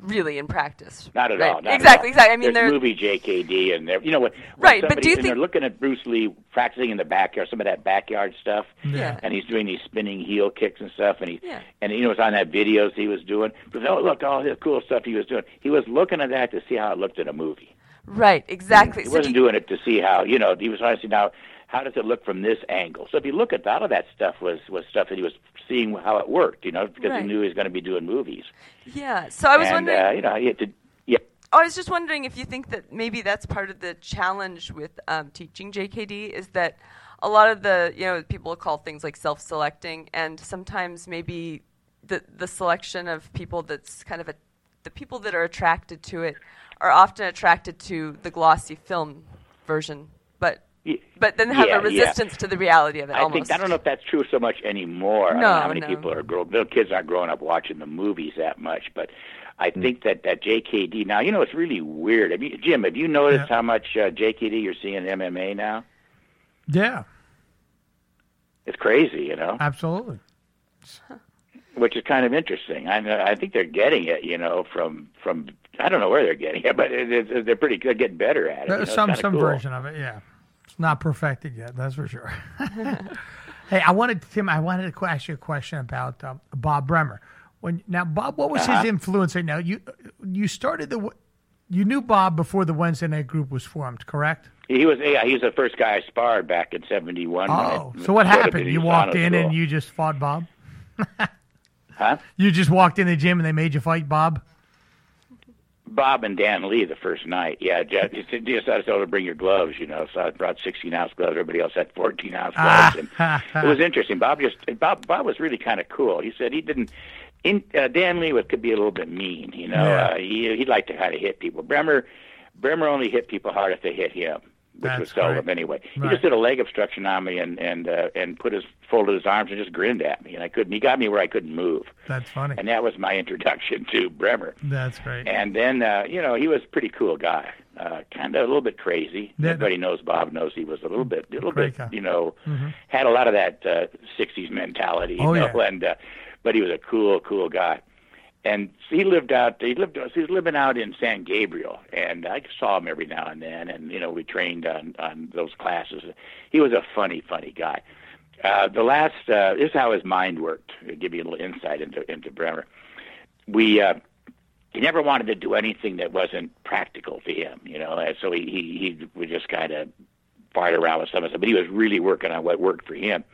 really in practice. Not at right? all. Not exactly, at all. exactly. I mean, there's they're movie JKD, and there, you know what? Right, but do you and think- they're looking at Bruce Lee practicing in the backyard, some of that backyard stuff, Yeah. and he's doing these spinning heel kicks and stuff, and he, Yeah. and you know, it's on that videos he was doing. But oh, look, all the cool stuff he was doing. He was looking at that to see how it looked in a movie. right, exactly. He So wasn't you- doing it to see how, you know, he was trying to see now how does it look from this angle. So if you look at all of that stuff was was stuff that he was seeing how it worked, you know, because Right. he knew he was going to be doing movies. yeah. So I was and wondering. uh, you know, had to. Yeah, I was just wondering if you think that maybe that's part of the challenge with um, teaching JKD is that a lot of the you know people call things like self-selecting, and sometimes maybe the the selection of people that's kind of a the people that are attracted to it are often attracted to the glossy film version, but but then have yeah, a yeah. resistance to the reality of it. I almost. think I don't know if that's true so much anymore. I don't No, know how many no. people are grow little kids aren't growing up watching the movies that much, but I Hmm. think that that JKD now, you know, it's really weird. Have you, Jim, have you noticed Yeah. how much uh, JKD you're seeing in MMA now? Yeah, It's crazy, you know, absolutely. which is kind of interesting. I I think they're getting it, you know, from from I don't know where they're getting it, but it, it, they're pretty good, getting better at it. you know, some some cool. version of it, yeah. It's not perfected yet, that's for sure. hey, I wanted Tim. I wanted to ask you a question about um, Bob Bremer. When now, Bob, what was Uh-huh. his influence? Right now, you you started the you knew Bob before the Wednesday Night Group was formed, correct? He was yeah, he was the first guy I sparred back in '71. Oh, so what happened? You walked in and you just fought Bob. huh? You just walked in the gym and they made you fight Bob. Bob and Dan Lee the first night. Yeah, Jeff, you said- you just had to bring your gloves, you know. So I brought 16 ounce gloves. Everybody else had 14 ounce gloves. and it was interesting. Bob just Bob Bob was really kind of cool. He said he didn't. In, uh, Dan Lee was, could be a little bit mean, you know. Yeah. Uh, he he'd like to kind of hit people. Bremer Bremer only hit people hard if they hit him, which That's was seldom right. anyway. He just did a leg obstruction on me and and uh, and put his folded his arms and just grinned at me, and I couldn't. He got me where I couldn't move, That's funny. and that was my introduction to Bremer. That's great. And then, uh, you know, he was a pretty cool guy. Uh, kind of a little bit crazy. Yeah. Everybody knows Bob knows he was a little bit, a little bit, guy. you know, had a lot of that uh, '60s mentality. You Oh, know, yeah. and uh, but he was a cool, cool guy. And he lived out. He lived. He was living out in San Gabriel, and I saw him every now and then. And you know, we trained on on those classes. He was a funny, funny guy. Uh, the last. Uh, this is how his mind worked. To give you a little insight into into Bremer. We. Uh, he never wanted to do anything that wasn't practical to him, you know. And so he he, he would just kind of fart around with some of stuff, but he was really working on what worked for him.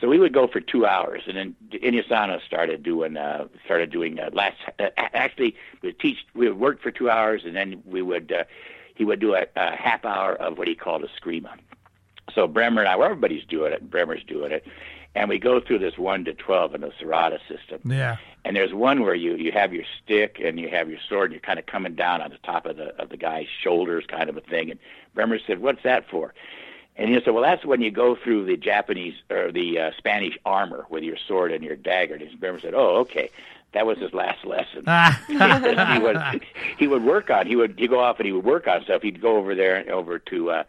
So we would go for two hours, and then Inosanto started doing uh, started doing uh, last. Uh, actually, we would teach. We would work for two hours, and then we would uh, he would do a, a half hour of what he called a escrima. So Bremer and I, well, everybody's doing it. Bremer's doing it, and we go through this one to twelve in the Serrada system. yeah. And there's one where you you have your stick and you have your sword and you're kind of coming down on the top of the of the guy's shoulders, kind of a thing. And Bremer said, "What's that for?" And he said, "Well, that's when you go through the Japanese or the uh, Spanish armor with your sword and your dagger." And Bremer said, "Oh, okay." That was his last lesson. he would he would work on he would he'd go off and he would work on stuff. He'd go over there over to uh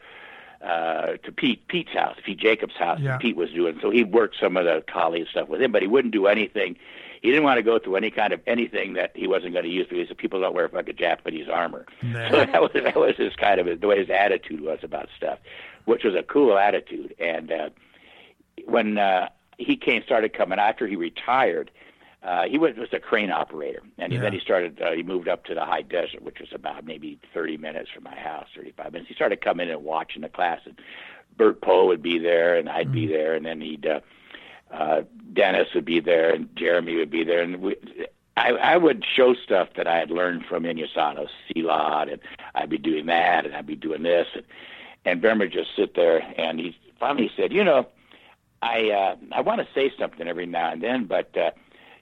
uh to Pete Pete's house, Pete Jacobs' house. Yeah. Pete was doing so he worked some of the Kali stuff with him, but he wouldn't do anything. He didn't want to go through any kind of anything that he wasn't going to use because people don't wear fucking Japanese armor. Yeah. So that was that was his kind of the way his attitude was about stuff, which was a cool attitude. And uh, when uh, he came started coming after he retired, uh, he was, was a crane operator, and Yeah. then he started. Uh, he moved up to the high desert, which was about maybe 30 minutes from my house, 35 minutes. He started coming in and watching the class, and Bert Poe would be there, and I'd be there, and then he'd uh, uh, Dennis would be there, and Jeremy would be there, and we. I, I would show stuff that I had learned from Inosanto, Lot, and I'd be doing that, and I'd be doing this, and and Bremer just sit there, and he finally said, "You know, I uh, I want to say something every now and then, but uh,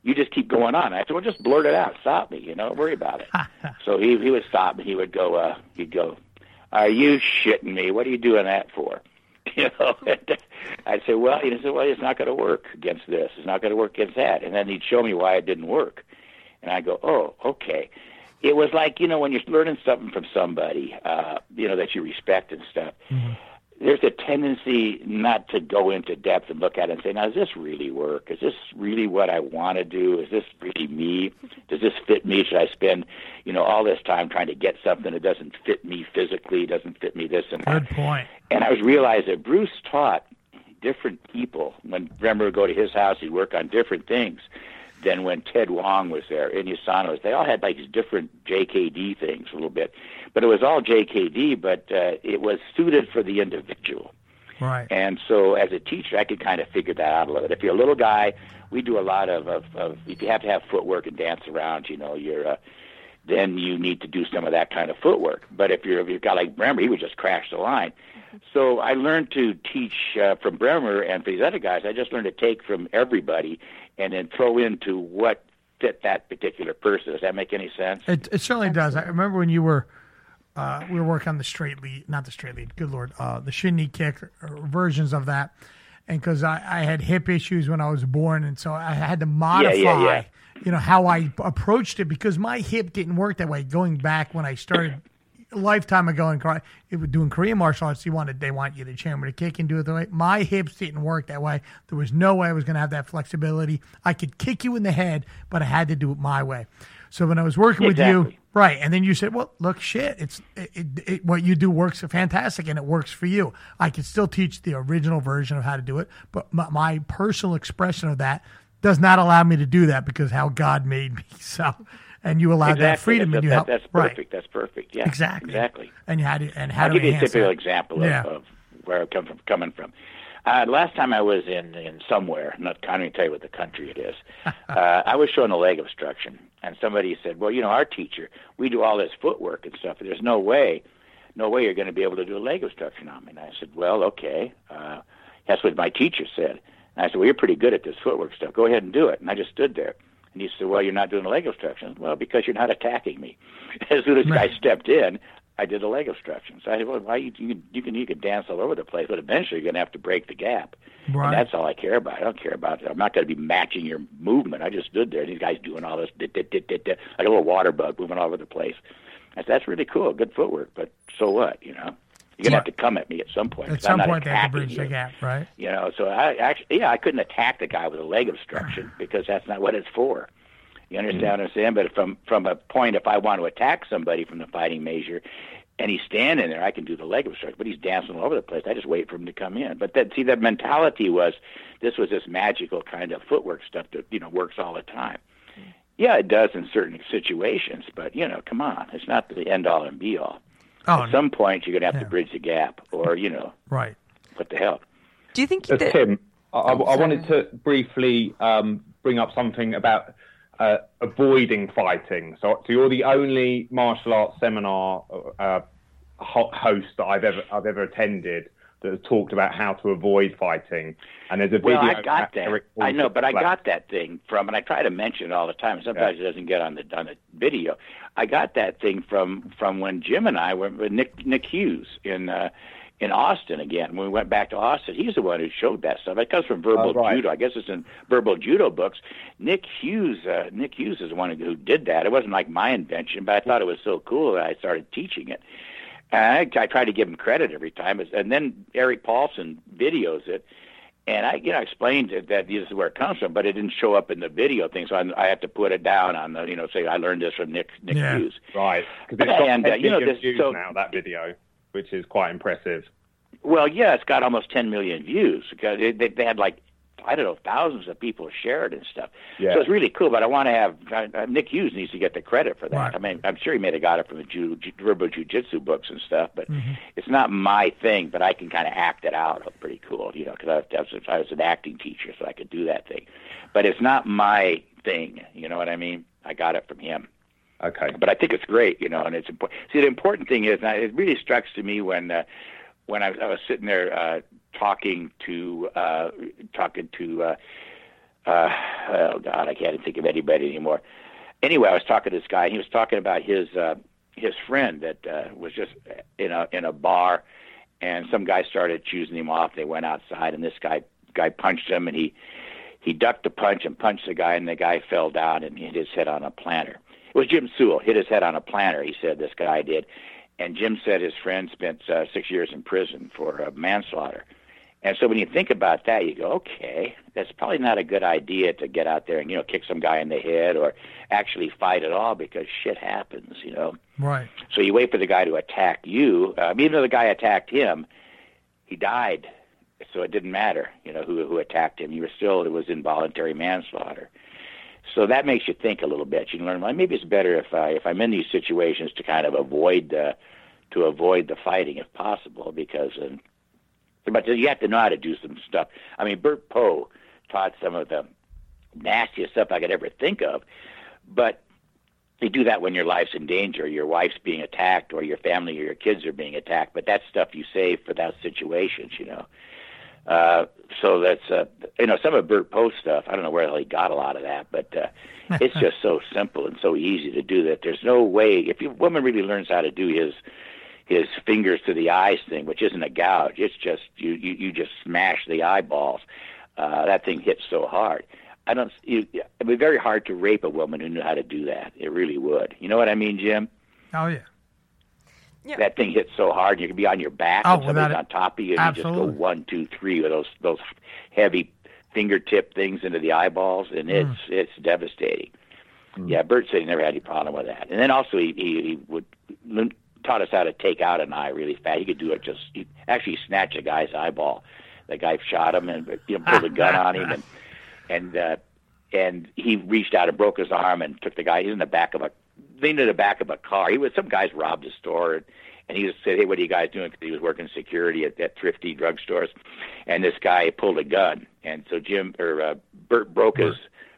you just keep going on." I said, "Well, just blurt it out. Stop me. You know, don't worry about it." so he he would stop and he would go. Uh, he'd go. Are you shitting me? What are you doing that for? You know, and I'd say, well, he said, well, it's not going to work against this. It's not going to work against that. And then he'd show me why it didn't work. And I go, oh, okay. It was like, you know, when you're learning something from somebody, uh, you know, that you respect and stuff. Mm-hmm there's a tendency not to go into depth and look at it and say, now, does this really work? Is this really what I want to do? Is this really me? Does this fit me? Should I spend, you know, all this time trying to get something that doesn't fit me physically, doesn't fit me this and that? Good point. And I was realized that Bruce taught different people. When Bremer would go to his house, he'd work on different things than when Ted Wong was there, Inosanto was. They all had like these different JKD things a little bit, but it was all JKD, but uh, it was suited for the individual. Right. And so, as a teacher, I could kind of figure that out a little bit. If you're a little guy, we do a lot of, of, of if you have to have footwork and dance around, you know, you're, uh, then you need to do some of that kind of footwork. But if you're if you've got like Bremer, he would just crash the line. So I learned to teach uh, from Bremer and for these other guys. I just learned to take from everybody and then throw into what fit that particular person. Does that make any sense? It, it certainly does. I remember when you were uh, we were working on the straight lead, not the straight lead. Good lord, uh, the shin knee kick versions of that, and because I, I had hip issues when I was born, and so I had to modify. Yeah, yeah, yeah. You know how I approached it because my hip didn't work that way. Going back when I started a lifetime ago in Korea, it was doing Korean martial arts. You wanted they want you to chamber to kick and do it the way. My hips didn't work that way. There was no way I was going to have that flexibility. I could kick you in the head, but I had to do it my way. So when I was working exactly. with you, right, and then you said, "Well, look, shit, it's it, it, it, what you do works fantastic, and it works for you. I can still teach the original version of how to do it, but my, my personal expression of that does not allow me to do that because how God made me. So." And you allowed exactly. that freedom, that's, and you that, help. That's perfect. Right. That's perfect. Yeah, exactly. Exactly. And you had to, and how I'll give you a typical that. example of, yeah. of, where I come from. Coming from. Uh, last time I was in in somewhere, not can't even tell you what the country it is. uh, I was showing a leg obstruction, and somebody said, "Well, you know, our teacher, we do all this footwork and stuff. And there's no way, no way you're going to be able to do a leg obstruction on me." And I said, "Well, okay, uh, that's what my teacher said." And I said, "Well, you're pretty good at this footwork stuff. Go ahead and do it." And I just stood there. And he said, "Well, you're not doing a leg obstruction." Well, because you're not attacking me. As soon as right. I stepped in, I did a leg obstruction. So I said, "Well, why you you, you can you can dance all over the place, but eventually you're going to have to break the gap." Right. And that's all I care about. I don't care about. I'm not going to be matching your movement. I just stood there. And these guys doing all this, dit, dit, dit, dit, dit, like a little water bug moving all over the place. I said, "That's really cool, good footwork." But so what, you know? You're gonna have to come at me at some point. At some point, they have to bridge the gap, right? You know, so I actually, yeah, I couldn't attack the guy with a leg obstruction because that's not what it's for. You understand mm-hmm. what I'm saying? But from from a point, if I want to attack somebody from the fighting measure, and he's standing there, I can do the leg obstruction. But he's dancing all over the place. I just wait for him to come in. But that see, that mentality was this was this magical kind of footwork stuff that you know works all the time. Yeah, it does in certain situations, but you know, come on, it's not the end all and be all. Oh, At some point, you're going to have yeah. to bridge the gap, or you know, right? What the hell? Do you think you did? Tim, I, I, I wanted to briefly um, bring up something about uh, avoiding fighting. So, so you're the only martial arts seminar uh, host that I've ever I've ever attended that has talked about how to avoid fighting. And there's a video. Well, I got that. I know, but I got that thing from, and I try to mention it all the time. Sometimes yeah. it doesn't get on the on the video. I got that thing from from when Jim and I were with Nick Nick Hughes in. Uh, in Austin again. When we went back to Austin, he's the one who showed that stuff. It comes from verbal oh, right. judo. I guess it's in verbal judo books. Nick Hughes, uh, Nick Hughes is the one who did that. It wasn't like my invention, but I thought it was so cool that I started teaching it. And I, I try to give him credit every time. And then Erik Paulson videos it. And I, you know, explained that this is where it comes from, but it didn't show up in the video thing, so I, I have to put it down on the, you know, say I learned this from Nick Nick yeah. Hughes. Right, because it's got and, uh, you know, this, so, now that video which is quite impressive. Well, yeah, it's got almost 10 million views because they, they had like I don't know thousands of people share it and stuff. Yeah. So it's really cool. But I want to have uh, Nick Hughes needs to get the credit for that. Right. I mean, I'm sure he may have got it from the Ju- Ju- Verbal Jiu-Jitsu books and stuff, but mm-hmm. it's not my thing. But I can kind of act it out. Pretty cool, you know, because I, I, was, I was an acting teacher, so I could do that thing. But it's not my thing. You know what I mean? I got it from him. Okay. But I think it's great, you know, and it's important. See, the important thing is, and it really strikes to me when uh, when I, I was sitting there uh, talking to uh, talking to uh, uh, oh God, I can't think of anybody anymore. Anyway, I was talking to this guy, and he was talking about his uh, his friend that uh, was just in a in a bar, and some guy started choosing him off. They went outside, and this guy guy punched him, and he he ducked the punch and punched the guy, and the guy fell down and hit his head on a planter. It was Jim Sewell hit his head on a planter. He said this guy did, and Jim said his friend spent uh, six years in prison for uh, manslaughter. And so when you think about that, you go, okay, that's probably not a good idea to get out there and you know kick some guy in the head or actually fight at all because shit happens, you know. Right. So you wait for the guy to attack you. Um, even though the guy attacked him, he died, so it didn't matter, you know, who who attacked him. You were still it was involuntary manslaughter. So that makes you think a little bit. You can learn. Well, maybe it's better if I if I'm in these situations to kind of avoid the to avoid the fighting if possible because. But you have to know how to do some stuff. I mean, Bert Poe taught some of the nastiest stuff I could ever think of, but you do that when your life's in danger, your wife's being attacked, or your family or your kids are being attacked. But that's stuff you save for those situations, you know. Uh, so that's uh, you know some of Bert Poe's stuff. I don't know where he got a lot of that, but uh, it's just so simple and so easy to do that. There's no way if a woman really learns how to do his his fingers to the eyes thing, which isn't a gouge. It's just you you, you just smash the eyeballs. Uh, that thing hits so hard. I don't. You, it'd be very hard to rape a woman who knew how to do that. It really would. You know what I mean, Jim? Oh yeah. Yeah. That thing hits so hard, you could be on your back, oh, and somebody's on top of you, and absolutely. you just go one, two, three with those those heavy fingertip things into the eyeballs, and it's mm. it's devastating. Mm. Yeah, Bert said he never had any problem with that. And then also he he, he would taught us how to take out an eye really fast. He could do it just he actually snatch a guy's eyeball. The guy shot him and you know pulled a gun on him and and uh, and he reached out and broke his arm and took the guy. He's in the back of a leaned in the back of a car. He was some guys robbed his store and, and he just said, "Hey, what are you guys doing?" Because he was working security at, at thrifty drugstores, and this guy pulled a gun, and so Jim or uh, Bert broke his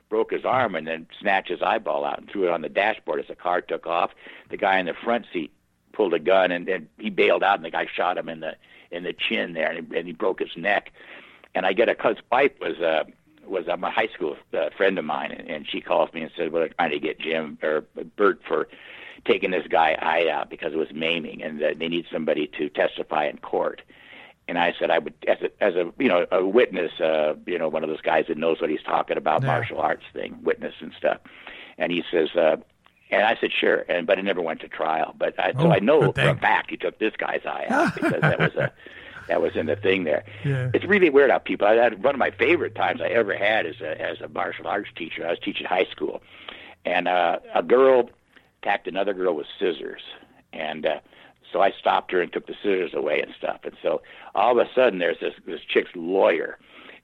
broke his arm and then snatched his eyeball out and threw it on the dashboard as the car took off. The guy in the front seat pulled a gun and then he bailed out and the guy shot him in the in the chin there and he, and he broke his neck. And I get a cuz wife was uh was a my high school uh, friend of mine and, and she calls me and says, "Well, they're trying to get Jim or Bert for taking this guy eye out because it was maiming and uh, they need somebody to testify in court." And I said I would, as a, as a you know a witness, uh, you know one of those guys that knows what he's talking about, yeah. martial arts thing, witness and stuff. And he says, uh, and I said, sure. And but it never went to trial. But I, oh, so I know for a fact he took this guy's eye out because that was a that was in the thing there. Yeah. It's really weird how people. I had one of my favorite times I ever had as a as a martial arts teacher. I was teaching high school, and uh, a girl attacked another girl with scissors, and uh, so I stopped her and took the scissors away and stuff. And so all of a sudden, there's this this chick's lawyer,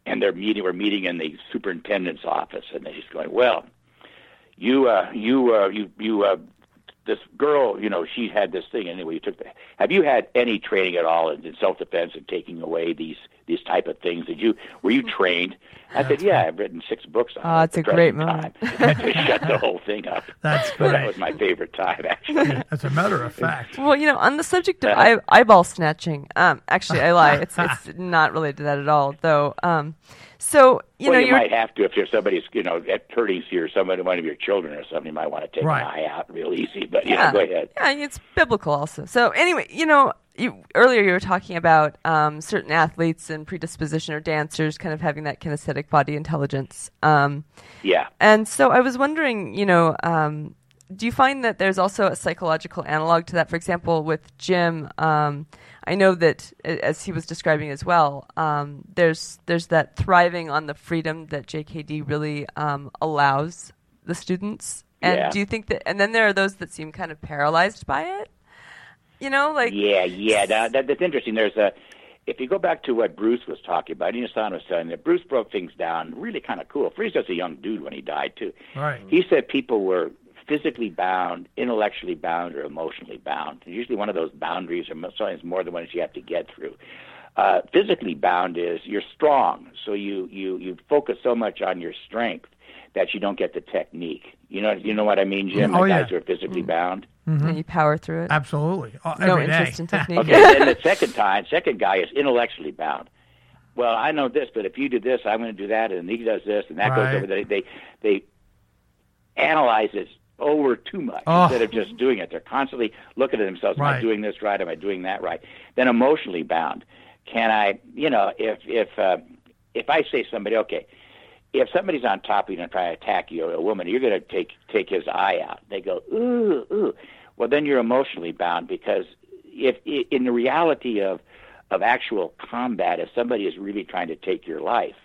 and they're meeting. We're meeting in the superintendent's office, and she's going, well you uh you uh you you uh this girl, you know, she had this thing anyway. You took the. Have you had any training at all in, in self defense and taking away these these type of things? Did you were you trained? I said, yeah, I've written six books on oh, it. it's a great moment. Time. to shut the whole thing up. That's great. that was my favorite time, actually. As a matter of fact. Well, you know, on the subject of eye, eyeball snatching, um, actually, I lie. It's it's not related to that at all, though. Um, so you well, know, you might have to if you're somebody's, you know, at hurting you or somebody, one of your children or something. You might want to take right. an eye out real easy. But yeah, know, go ahead. Yeah, it's biblical also. So anyway, you know, you, earlier you were talking about um, certain athletes and predisposition or dancers kind of having that kinesthetic body intelligence. Um, yeah. And so I was wondering, you know, um, do you find that there's also a psychological analog to that? For example, with Jim, um, I know that as he was describing as well, um, there's there's that thriving on the freedom that JKD really um, allows the students. And yeah. do you think that? And then there are those that seem kind of paralyzed by it. You know, like yeah, yeah. That, that, that's interesting. There's a if you go back to what Bruce was talking about, Inosanto was saying that Bruce broke things down really kind of cool. Freeze was a young dude when he died too. Right. He said people were physically bound, intellectually bound, or emotionally bound. Usually, one of those boundaries, or sometimes more than one, you have to get through. Uh, physically bound is you're strong, so you you you focus so much on your strength that you don't get the technique. You know, you know what I mean, Jim? Oh, the yeah. guys who are physically Mm. bound. Mm-hmm. and you power through it. Absolutely. Uh, no every day. interest in technique. Okay, then the second time, second guy is intellectually bound. Well, I know this, but if you do this, I'm going to do that, and he does this, and that Right. goes over. They they they analyze it over too much Oh. instead of just doing it. They're constantly looking at themselves. Am Right. I doing this right? Am I doing that right? Then emotionally bound. Can I, you know, if if uh, if I say somebody, okay, if somebody's on top of you and try to attack you, a woman, you're going to take take his eye out. They go, ooh, ooh. Well, then you're emotionally bound because if in the reality of of actual combat, if somebody is really trying to take your life,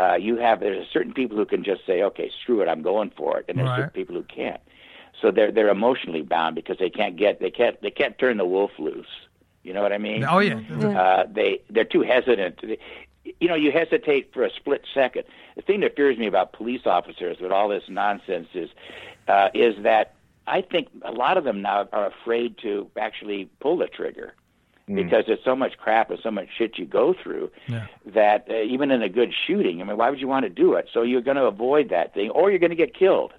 uh, you have there's certain people who can just say, okay, screw it, I'm going for it, and there's Right. certain people who can't. So they're they're emotionally bound because they can't get they can't they can't turn the wolf loose. You know what I mean? Oh yeah. uh, they they're too hesitant. You know, you hesitate for a split second. The thing that fears me about police officers with all this nonsense is uh, is that I think a lot of them now are afraid to actually pull the trigger because there's so much crap and so much shit you go through Yeah. that uh, even in a good shooting, I mean, why would you want to do it? So you're going to avoid that thing, or you're going to get killed.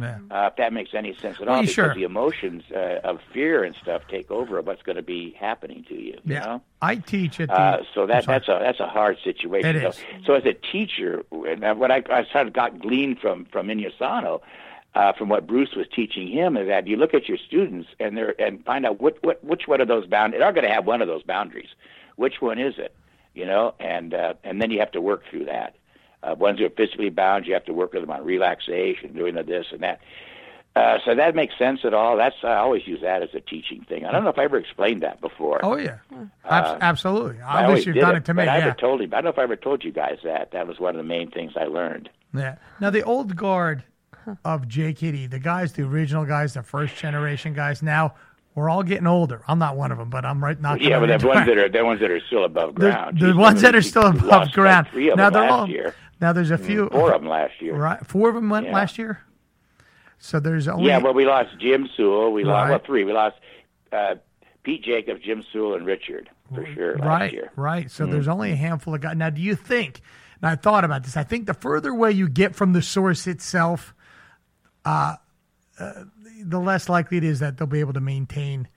Yeah. Uh, if that makes any sense at all, you because sure. the emotions uh, of fear and stuff take over of what's going to be happening to you. you Yeah. know? I teach at the. Uh, so that that's a that's a hard situation. It so, is. so as a teacher, and what I, I sort of got gleaned from from Inosanto, uh, from what Bruce was teaching him, is that you look at your students and they're and find out what what which one of those boundaries. They're going to have one of those boundaries. Which one is it? You know, and uh, and then you have to work through that. Uh, ones who are physically bound, you have to work with them on relaxation, doing the this and that. Uh, so that makes sense at all. That's I always use that as a teaching thing. I don't know if I ever explained that before. Oh yeah. Abs- absolutely. I I wish you'd done it, to me. But I never told you. I don't know if I ever told you guys that. That was one of the main things I learned. Yeah. Now the old guard of JKD, the guys, the original guys, the first generation guys. Now we're all getting older. I'm not one of them, but I'm right not. Yeah, but the ones that are the ones that are still above ground. the Geez, ones that are still lost above like ground. three of now them they're last all. year. Now there's a few. Four of them last year. Right. Four of them went Yeah. last year. So there's only. Yeah, well, we lost Jim Sewell. We lost Right. well three. We lost uh, Pete Jacobs, Jim Sewell, and Richard for sure last right, year. right. So there's only a handful of guys. Now, do you think? And I thought about this. I think the further away you get from the source itself, uh, uh, the less likely it is that they'll be able to maintain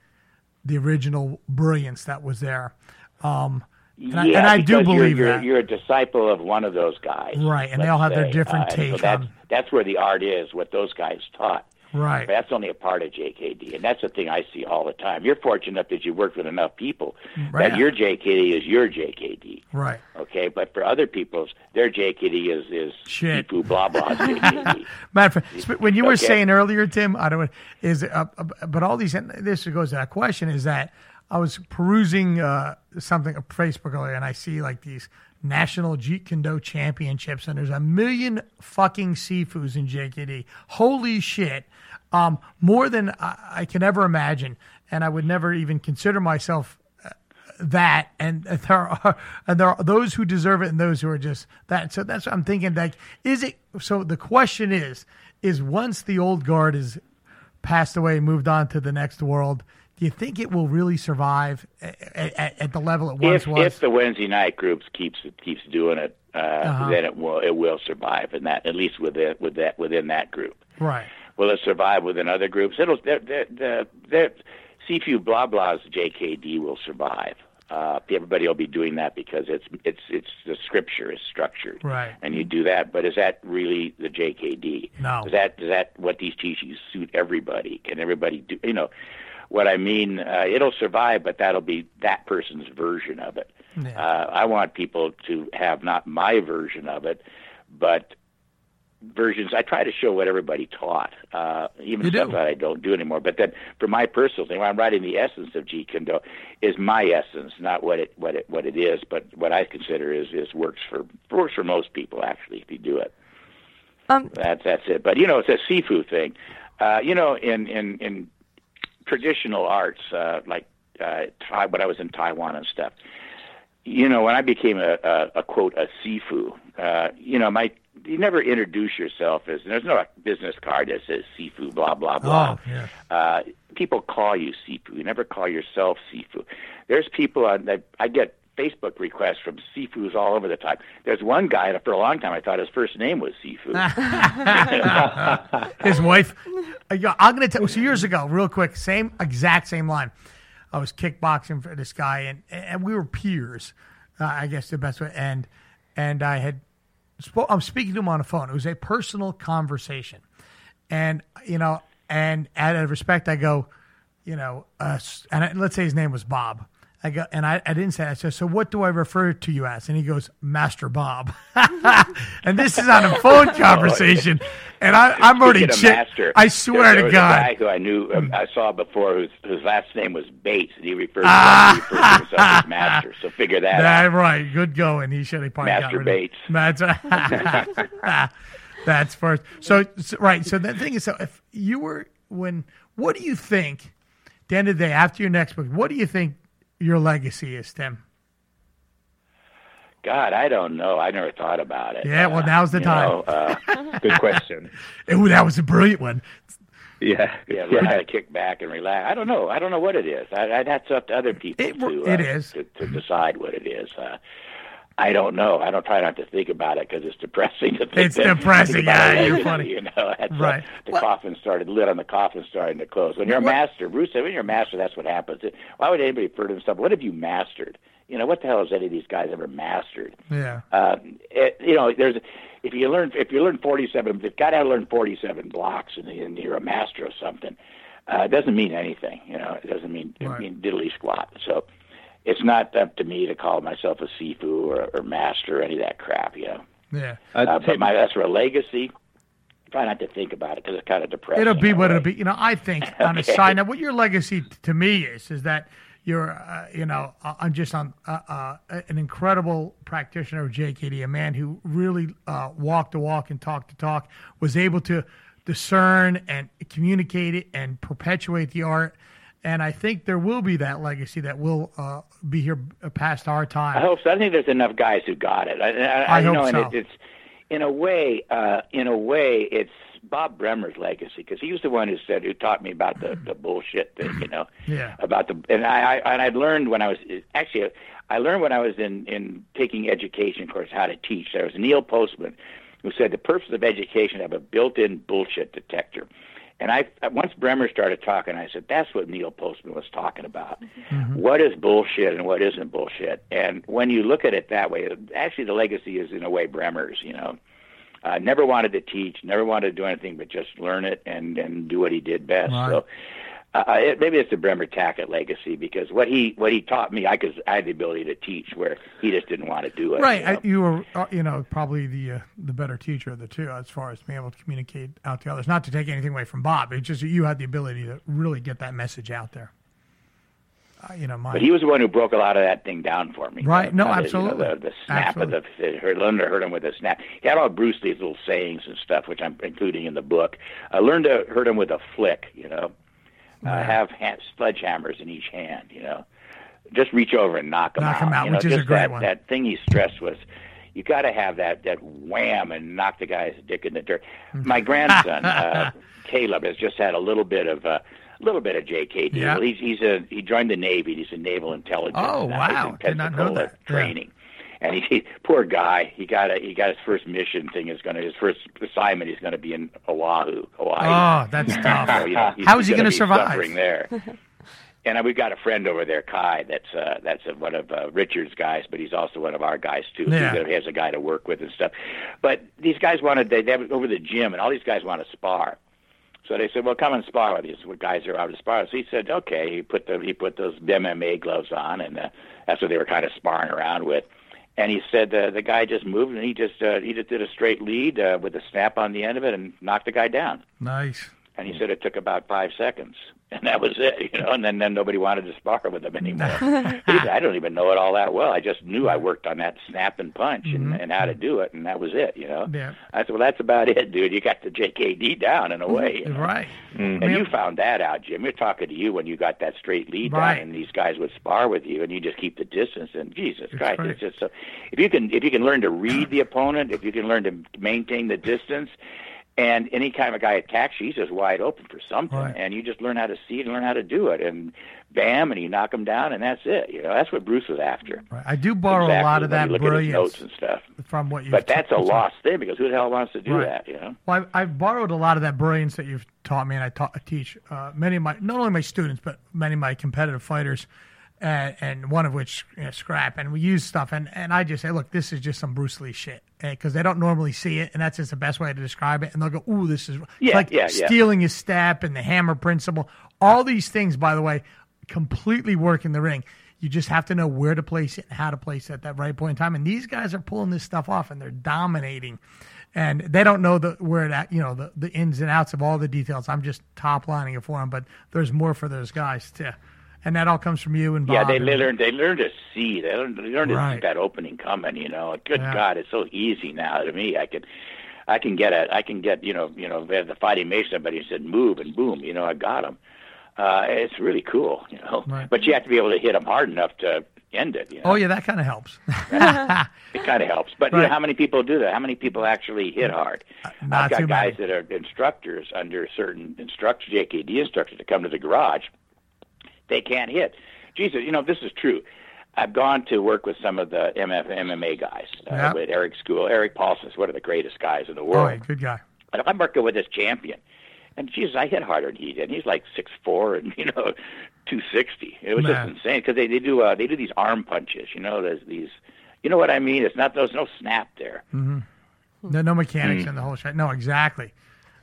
the original brilliance that was there. Um, and, I, yeah, and I do believe you're, you're, that. you're a disciple of one of those guys, Right, and they all have their different Uh, so take that's, on- That's where the art is. What those guys taught. Right. That's only a part of JKD, and that's the thing I see all the time. You're fortunate enough that you worked with enough people Right. that your JKD is your JKD. Right. Okay, but for other people's, their JKD is is Shit. Sifu blah blah JKD. Matter of fact, when you were Okay. saying earlier, Tim, I don't is uh, uh, but all these this goes to that question is that I was perusing uh, something on Facebook earlier and I see like these national Jeet Kune Do championships and there's a million fucking Sifus in JKD. Holy shit. Um, more than I, I can ever imagine. And I would never even consider myself that and there are and there are those who deserve it and those who are just that so that's what i'm thinking like is it so the question is is once the old guard is passed away moved on to the next world do you think it will really survive at, at, at the level it once if was if the Wednesday night groups keeps keeps doing it, uh, Uh-huh. then it will it will survive, and that at least within with that within that group. right Will it survive within other groups? It'll the the the, the Sifu blah blah's JKD will survive. Uh, everybody will be doing that because it's it's it's the scripture is structured, Right. And you do that, but is that really the JKD? No. Is that is that what these teachings suit everybody? Can everybody do? You know, what I mean? Uh, it'll survive, but that'll be that person's version of it. Yeah. Uh, I want people to have not my version of it, but versions. I try to show what everybody taught, uh, even You stuff do. that I don't do anymore. But then, for my personal thing, when I'm writing the essence of Jeet Kune Do, is my essence, not what it what it what it is, but what I consider is is works for works for most people actually if you do it. Um, That's that's it. But you know, it's a Sifu thing. Uh, you know, in in in traditional arts, uh, like uh, Thai, when I was in Taiwan and stuff. You know, when I became a, a, a quote a Sifu, uh, you know, my you never introduce yourself as there's no business card that says Sifu, blah blah blah. Oh, yeah. Uh, people call you Sifu. You never call yourself Sifu. There's people on that I get Facebook requests from Sifus all over the time. There's one guy that for a long time I thought his first name was Sifu. his wife. Uh, I'm gonna tell. So years ago, real quick, same exact same line. I was kickboxing for this guy, and and we were peers. Uh, I guess the best way. And and I had, spo- I'm speaking to him on the phone. It was a personal conversation, and you know, and out of respect, I go, you know, uh, and I, let's say his name was Bob. I go, and I, I didn't say that. I said, so what do I refer to you as? And he goes, Master Bob. and this is on a phone conversation, and I, I'm already chi- master, I swear there, there to God. a guy who I knew, um, I saw before, whose whose last name was Bates, and he referred to, Ah. he referred to himself as master. So figure that out. right, good going. He should have probably Master Bates. of, That's that's first. So, so right. So the thing is, so if you were when, what do you think? At the end of the day, after your next book, what do you think your legacy is, Tim? God, I don't know. I never thought about it. Yeah, well, now's the you time. know, uh, Good question. Oh, that was a brilliant one. Yeah. yeah, learn how to kick back and relax. I don't know. I don't know what it is. I, I, that's up to other people It- to, it uh, is. to to decide what it is. I don't know. I don't try not to think about it because it's depressing to think. It's that- depressing. think Yeah, it you're funny. You know, that's, Right. the Well- coffin started. Lid on the coffin starting to close. When you're a master, Bruce said, when you're a master, that's what happens. Why would anybody refer to themselves? What have you mastered? You know, what the hell has any of these guys ever mastered? Yeah. um, it, you know, there's if you learn if you learn 47, you've got to learn 47 blocks, and, and you're a master of something. Uh, it doesn't mean anything, you know. It doesn't mean Right. it mean diddly squat. So it's not up to me to call myself a Sifu or, or master or any of that crap, you know. Yeah. Uh, Uh, but my that's for a legacy. Try not to think about it because it's kind of depressing. It'll be what way. it'll be. You know, I think on a side note, what your legacy to me is, is that you're, uh, you know, uh, I'm just on uh, uh, an incredible practitioner of JKD, a man who really uh, walked the walk and talked the talk, was able to discern and communicate it and perpetuate the art. And I think there will be that legacy that will uh, be here past our time. I hope so. I think there's enough guys who got it. I, I, I you hope know, and so. it, it's in a way, uh, in a way, it's Bob Bremer's legacy because he was the one who said, who taught me about the the bullshit thing, you know, Yeah. about the and I, I and I learned when I was actually I learned when I was in in taking education course how to teach. There was Neil Postman who said the purpose of education is to have a built-in bullshit detector. And I once Bremer started talking, I said, "That's what Neil Postman was talking about. What is bullshit and what isn't bullshit?" And when you look at it that way, actually, the legacy is in a way Bremer's. You know, uh, never wanted to teach, never wanted to do anything but just learn it and and do what he did best. Right. So. Uh, it, maybe it's the Bremer Tackett legacy because what he what he taught me, I could I had the ability to teach where he just didn't want to do it. Right, you know? I, you were, uh, you know, probably the uh, the better teacher of the two as far as being able to communicate out to others. Not to take anything away from Bob, it's just that you had the ability to really get that message out there. Uh, you know, my But he was the one who broke a lot of that thing down for me. Right. No, Uh, the- absolutely. You know, the, the snap Absolutely. of the, the learned to hurt him with a snap. He had all Bruce Lee's little sayings and stuff, which I'm including in the book. I learned to hurt him with a flick. You know, uh, have hand, sledgehammers in each hand. You know, just reach over and knock him Knock out. him out, you know, which is a great that, one. That thing he stressed was. You got to have that that wham and knock the guy's dick in the dirt. My grandson uh, Caleb has just had a little bit of uh, a little bit of JKD. Yeah. He's he's a he joined the Navy. He's a naval intelligence. Oh, now. He's wow. in Did not know that. Yeah. Training. And he, he, poor guy, he got a, he got his first mission thing is going to his first assignment. He's going to be in Oahu, Hawaii. oh, that's So, tough. you know, How is he going gonna survive? Suffering there. And we've got a friend over there, Kai. That's uh, that's uh, one of uh, Richard's guys, but he's also one of our guys too. Yeah. He has a guy to work with and stuff. But these guys wanted they, they have over the gym, and all these guys want to spar. So they said, "Well, come and spar with these what guys are out to spar." So he said, "Okay." He put the he put those MMA gloves on, and uh, that's what they were kind of sparring around with. And he said uh, the guy just moved, and he just uh, he just did a straight lead uh, with a snap on the end of it, and knocked the guy down. Nice. And he hmm. said it took about five seconds, and that was it, you know. And then, then nobody wanted to spar with him anymore. said, I don't even know it all that well. I just knew I worked on that snap and punch and, mm-hmm. and how to do it, and that was it, you know. Mm-hmm. Yeah. I said, well, that's about it, dude. You got the JKD down in a mm-hmm. way. you know? Right. And mm-hmm. you found that out, Jim. You're talking to you when you got that straight lead Right. down, and these guys would spar with you, and you just keep the distance. And Jesus Christ, right. it's just so. If you can, if you can learn to read the opponent, if you can learn to maintain the distance, and any kind of guy attacks you, he's just wide open for something, Right. and you just learn how to see it and learn how to do it, and bam, and you knock him down, and that's it. You know, that's what Bruce was after. Right. I do borrow Exactly, a lot of that you look at his brilliance notes and stuff. from what you. But that's a lost thing because who the hell wants to do Right. that? You know. Well, I've, I've borrowed a lot of that brilliance that you've taught me, and I, taught, I teach uh, many of my not only my students but many of my competitive fighters. And, and one of which you know, scrap, and we use stuff, and, and I just say, look, this is just some Bruce Lee shit, eh, because they don't normally see it, and that's just the best way to describe it, and they'll go, ooh, this is Yeah, like yeah, yeah. stealing his step and the hammer principle. All these things, by the way, completely work in the ring. You just have to know where to place it and how to place it at that right point in time. And these guys are pulling this stuff off, and they're dominating. And they don't know the where it at, you know, the, the ins and outs of all the details. I'm just top lining it for them, but there's more for those guys too. And that all comes from you and Bob. Yeah, they and- learn. They learn to see. They learn. They learn to Right. see that opening coming. You know, good Yeah. God, it's so easy now to me. I can, I can get it. I can get. You know, you know, the fighting made somebody said move and boom. You know, I got him. Uh, it's really cool. You know, Right. but you have to be able to hit them hard enough to end it. You know? Oh yeah, that kind of helps. It kind of helps. But you know, how many people do that? How many people actually hit hard? not I've got too many. guys that are instructors under certain instructors, JKD instructors, that come to the garage. They can't hit. Jesus, you know, this is true. I've gone to work with some of the MF, MMA guys uh, Yeah. with Eric School. Erik Paulson's one of the greatest guys in the oh, world. good guy. But I'm working with this champion, and Jesus, I hit harder than he did. He's like six four and you know, two sixty. It was Man. just insane because they they do uh, they do these arm punches. You know, there's these. You know what I mean? It's not there's no snap there. mhm No, no mechanics in the whole shit. No, exactly.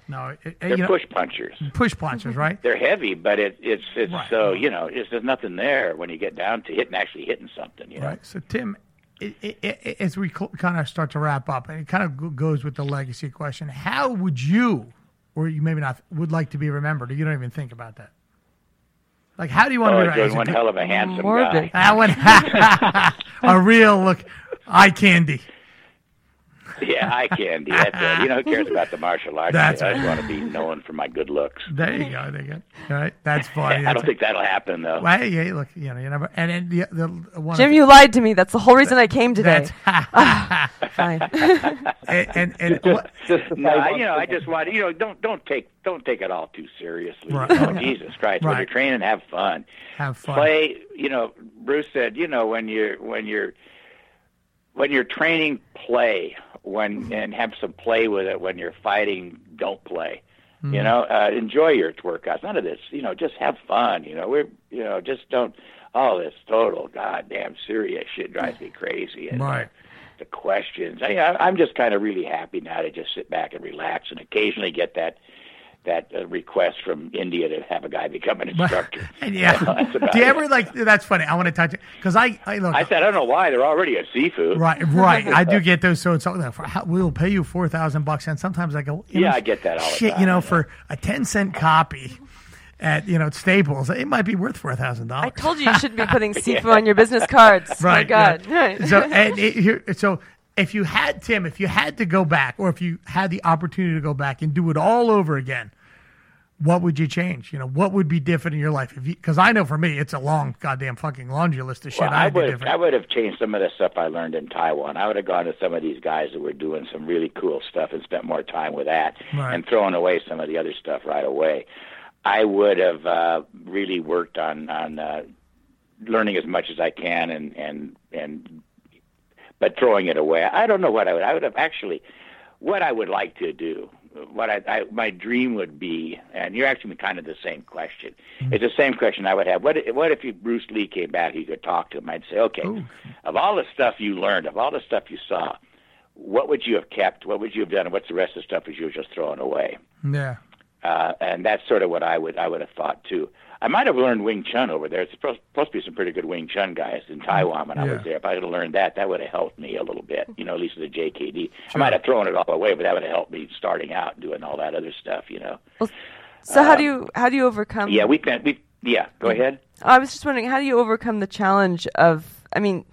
No, it, it- They're you know, push punchers. push punches, right? They're heavy, but it, it's it's Right. so you know, it's, there's nothing there when you get down to hitting actually hitting something. You know? Right. So, Tim, it, it, it, as we kind of start to wrap up, and it kind of go- goes with the legacy question, how would you, or you maybe not, would like to be remembered, you don't even think about that? Like, how do you want Oh, to be he's as a one hell of a handsome Morbid. guy. That one, a real look, eye candy. Yeah, eye candy. That's it. You know, who cares about the martial arts? That's I just want to be known for my good looks. There you go. There you go. All right. That's funny. I don't think that'll happen though. Well, hey, hey, look, you know, you never, and then the, the one Jim, of, you lied to me. That's the whole reason I came today. that's, ah, Fine. and, and, and what, Just No, I, you know, I just want you know, don't don't take don't take it all too seriously. Right. You know, Oh. Jesus Christ, when you're training, have fun. have fun. Play. You know, Bruce said, you know, when you're when you're when you're training, play. When and have some play with it. When you're fighting, don't play. Mm-hmm. You know, uh, enjoy your workouts. None of this. You know, just have fun. You know, we're you know, just don't. All this total goddamn serious shit drives me crazy. And, Right. the questions. I, I- I'm just kind of really happy now to just sit back and relax, and occasionally get that that uh, request from India to have a guy become an instructor. yeah. That's Do you it. ever like? That's funny. I want to touch it because I, I look. I said I don't know why they're already at Sifu. Right, right. I do get those. So it's all for we'll pay you four thousand bucks, and sometimes I go, Yeah, know, I get that all the Shit, time, you know, yeah. for a ten cent copy at you know Staples, it might be worth four thousand dollars. I told you you shouldn't be putting Sifu on your business cards. Right, My Right. God. yeah. Right. So and it, here, so if you had Tim, if you had to go back, or if you had the opportunity to go back and do it all over again, what would you change? You know, what would be different in your life? If because I know for me, it's a long goddamn fucking laundry list of shit Well, I would different. I would have changed some of the stuff I learned in Taiwan. I would have gone to some of these guys that were doing some really cool stuff and spent more time with that, Right. and throwing away some of the other stuff right away. I would have uh, really worked on on uh, learning as much as I can and and and but throwing it away. I don't know what I would. I would have actually what I would like to do. What I, I my dream would be, and you're asking me kind of the same question. It's the same question I would have. What if- what if you, Bruce Lee came back? You could talk to him. I'd say, okay, of all the stuff you learned, of all the stuff you saw, what would you have kept? What would you have done? And what's the rest of the stuff that you were just throwing away? yeah. uh, and that's sort of what I would I would have thought too. I might have learned Wing Chun over there. It's supposed, supposed to be some pretty good Wing Chun guys in Taiwan when I Yeah. was there. If I had learned that, that would have helped me a little bit. You know, at least with the JKD. I might have thrown it all away, but that would have helped me starting out and doing all that other stuff. You know. So how do um, you how do you overcome? Yeah, we've been we've yeah. Go ahead. I was just wondering, how do you overcome the challenge of, I mean,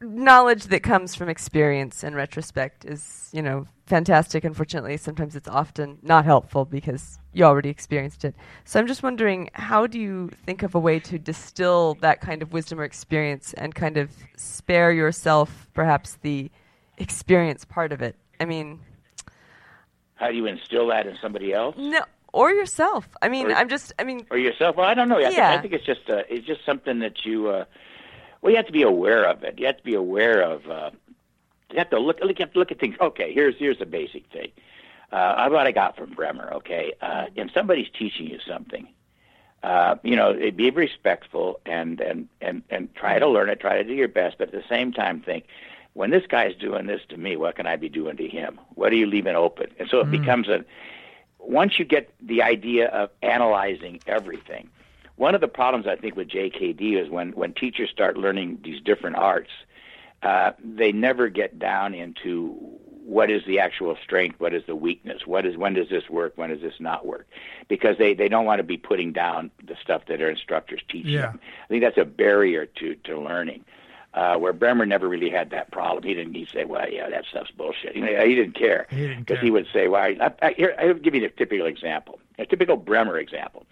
knowledge that comes from experience and retrospect is, you know, fantastic. Unfortunately, sometimes it's often not helpful because you already experienced it. So I'm just wondering, how do you think of a way to distill that kind of wisdom or experience and kind of spare yourself perhaps the experience part of it? I mean, How do you instill that in somebody else? no, or yourself. I mean, Or- I'm just, I mean, or yourself? Well, I don't know. I, think, Yeah. I think it's just uh, it's just something that you uh, well, you have to be aware of it. You have to be aware of. Uh, you have to look. You have to look at things. Okay, here's here's the basic thing. Uh, what I got from Bremer. Okay, uh, if somebody's teaching you something, Uh, you know, be respectful and, and, and, and try to learn it, try to do your best, but at the same time think, when this guy's doing this to me, what can I be doing to him? What are you leaving open? And so it mm. becomes a, once you get the idea of analyzing everything, one of the problems I think with JKD is when, when teachers start learning these different arts, uh, they never get down into what is the actual strength, what is the weakness, what is when does this work, when does this not work, because they, they don't want to be putting down the stuff that their instructors teach yeah. them. I think that's a barrier to to learning. Uh, where Bremer never really had that problem. He didn't. He say, "Well, yeah, that stuff's bullshit." You know, he didn't care because he, he, would say, "Well, I, I, here, I'll give you a typical example, a typical Bremer example."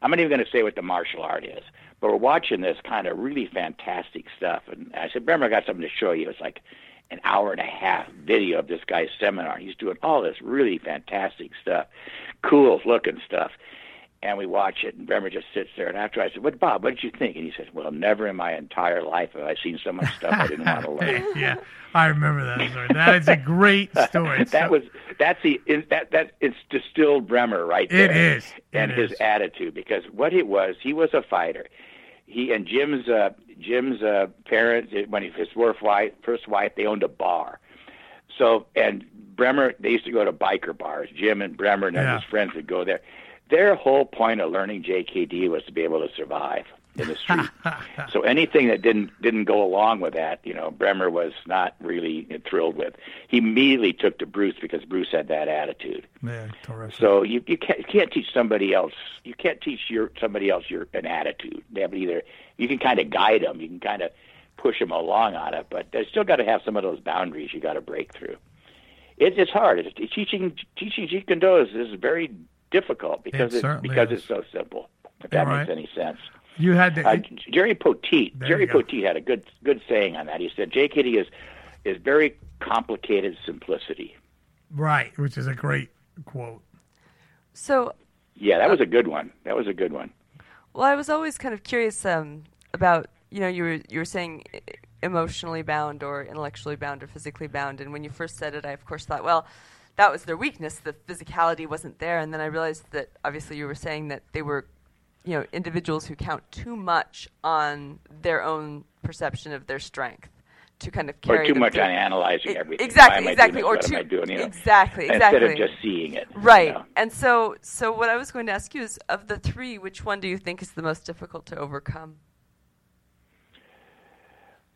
I'm not even going to say what the martial art is, but we're watching this kind of really fantastic stuff, and I said, "Bremer, I got something to show you." It's like an hour and a half video of this guy's seminar. He's doing all this really fantastic stuff, cool looking stuff. And we watch it, and Bremer just sits there. And after I said, "What, Bob? What did you think?" And he says, "Well, never in my entire life have I seen so much stuff I didn't want to learn." yeah, I remember that story. That is a great story. that so... was that's the that that it's distilled Bremer right there. It is, and it his is. attitude because what it was, he was a fighter. He and Jim's uh, Jim's uh, parents, when he, his first wife, first wife, they owned a bar. So, and Bremer, they used to go to biker bars. Jim and Bremer and yeah. his friends would go there. Their whole point of learning JKD was to be able to survive in the street. so anything that didn't didn't go along with that, you know, Bremer was not really thrilled with. He immediately took to Bruce because Bruce had that attitude. Man, terrific. So you you can't, you can't teach somebody else. You can't teach your somebody else your an attitude. They have either you can kind of guide them, you can kind of push them along on it, but they still got to have some of those boundaries you got to break through. It, it's hard. It's, teaching teaching Jeet Kune Do is, is very difficult because it it's because is. it's so simple. If that right. makes any sense. You had to, uh, Jerry Poteet. Jerry Poteet had a good good saying on that. He said JKD is is very complicated simplicity. Right, which is a great quote. So. Yeah, that was a good one. That was a good one. Well, I was always kind of curious um, about you know you were you were saying emotionally bound or intellectually bound or physically bound, and when you first said it, I of course thought, well, that was their weakness. The physicality wasn't there, and then I realized that obviously you were saying that they were you know individuals who count too much on their own perception of their strength to kind of carry or too much through. on analyzing everything. Exactly, exactly, or too doing, you know, exactly, exactly. Instead of just seeing it, right? You know? And so, so what I was going to ask you is, of the three, which one do you think is the most difficult to overcome?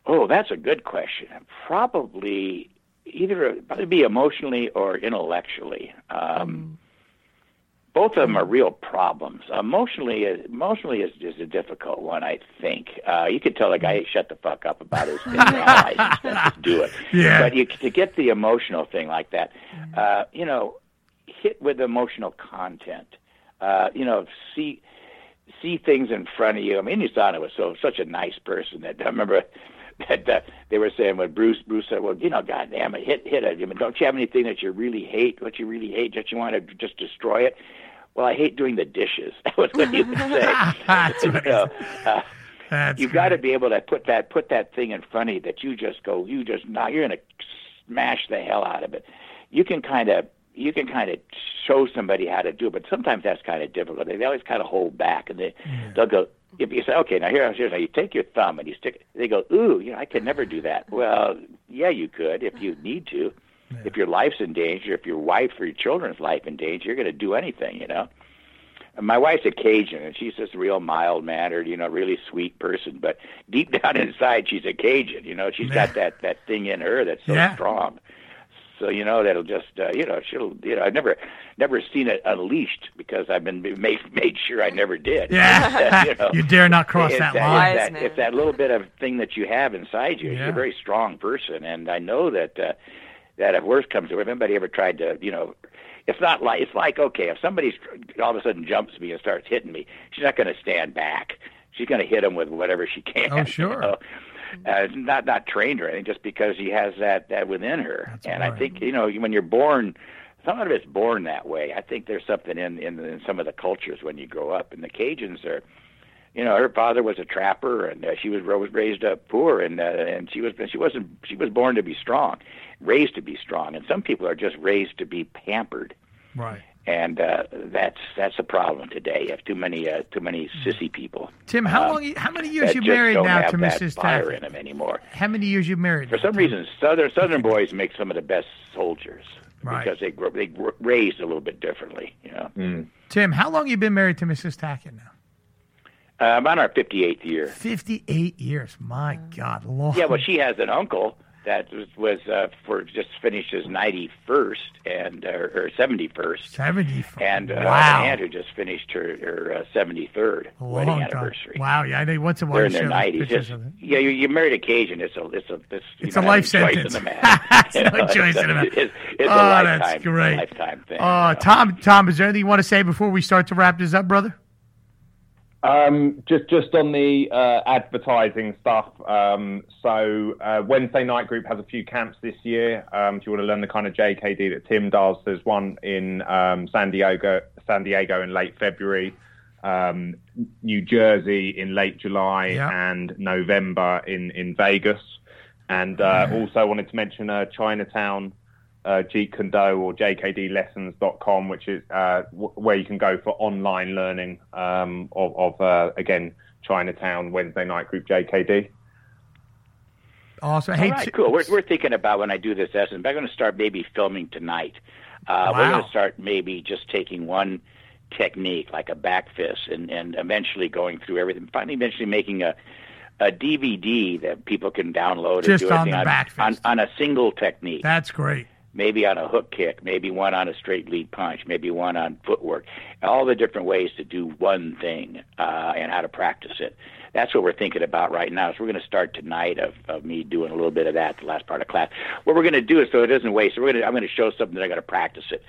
Oh, that's a good question. Probably either probably be emotionally or intellectually. Um, mm both of them are real problems. Emotionally, emotionally is, is a difficult one. I think uh, you could tell a guy, hey, "Shut the fuck up" about his analyzing Just do it. Yeah. But you, to get the emotional thing like that, uh, you know, hit with emotional content. Uh, you know, see see things in front of you. I mean, Inosanto was so such a nice person that I remember that uh, they were saying when Bruce Bruce said, "Well, you know, goddamn it, hit hit it. I mean, don't you have anything that you really hate? What you really hate that you want to just destroy it?" Well, I hate doing the dishes. That was what he would say. That's uh, That's you've got to be able to put that put that thing in front of you that you just go, you just now you're going to smash the hell out of it. You can kind of you can kind of show somebody how to do it, but sometimes that's kind of difficult. They always kind of hold back, and they yeah. they'll go. If you say, okay, now here, here's how you take your thumb and you stick. it. They go, ooh, you know, I could never do that. Well, yeah, you could if you need to. Yeah. If your life's in danger, if your wife or your children's life in danger, you're going to do anything, you know And my wife's a Cajun, and she's this real mild mannered, you know, really sweet person. But deep down inside, she's a Cajun. You know, she's got that that thing in her that's so Yeah. strong. So you know that'll just uh, you know she'll you know I've never never seen it unleashed because I've been made made sure I never did. Yeah. you, know, You dare not cross it's that that, line. It's Wise that, it's that little bit of thing that you have inside you. Yeah. You're a very strong person, and I know that uh, that if worse comes to it, if anybody ever tried to you know it's not like it's like okay, if somebody all of a sudden jumps me and starts hitting me, she's not going to stand back. She's going to hit him with whatever she can. Oh, sure. You know? Uh, not not trained or anything, just because she has that that within her. That's and right. I think you know when you're born, some of it's born that way. I think there's something in, in in some of the cultures when you grow up. And the Cajuns are, you know, her father was a trapper, and uh, she was was raised up poor, and uh, and she was she wasn't she was born to be strong, raised to be strong. And some people are just raised to be pampered. Right. and uh, that's that's a problem today. You have too many uh, too many sissy people. Tim, how um, long? How many years that you just married don't now have to that Mrs. fire in them anymore. How many years you married? For some reason, southern southern boys make some of the best soldiers Right. because they grow, they were raised a little bit differently. You know, Tim, how long you been married to Mrs. Tackett now? Uh, I'm on our 58th year. Fifty-eight years. My God, long. Yeah, well, she has an uncle that was, was uh, for just finished his 91st and uh, or 71st, seventy. and uh, wow. an aunt who just finished her her uh, 73rd A wedding long time. anniversary. Wow. Yeah, I know. Once in a while, They're in their 90s. pictures It's, of it. yeah, you, you married occasion. It's a it's a it's, It's don't a have life any choice sentence. In the matter. It's no choice in the matter. It's, it's Oh, a lifetime, that's great. lifetime thing. Uh, you know. Tom, Tom, is there anything you want to say before we start to wrap this up, brother? Um, just just on the uh, advertising stuff. Um, so uh, Wednesday Night Group has a few camps this year. Um, if you want to learn the kind of JKD that Tim does, there's one in um, San Diego, San Diego in late February, um, New Jersey in late July, and November in in Vegas. And uh, also wanted to mention uh, Chinatown uh, Jeet Kune Do or jkdlessons.com, which is uh, w- where you can go for online learning um, of, of uh, again, Chinatown Wednesday night group JKD. Awesome. Hey, right, Ti- cool. We're, we're thinking about when I do this lesson, but I'm going to start maybe filming tonight. Uh, We're going to start maybe just taking one technique, like a back fist, and, and eventually going through everything. Finally, eventually making a a DVD that people can download Just and do on the back on, fist. on a single technique. That's great. Maybe on a hook kick, maybe one on a straight lead punch, maybe one on footwork, all the different ways to do one thing uh, and how to practice it. That's what we're thinking about right now. So we're going to start tonight of, of me doing a little bit of that, the last part of class. What we're going to do is so it doesn't waste. So we're going to, I'm going to show something that I got to practice it.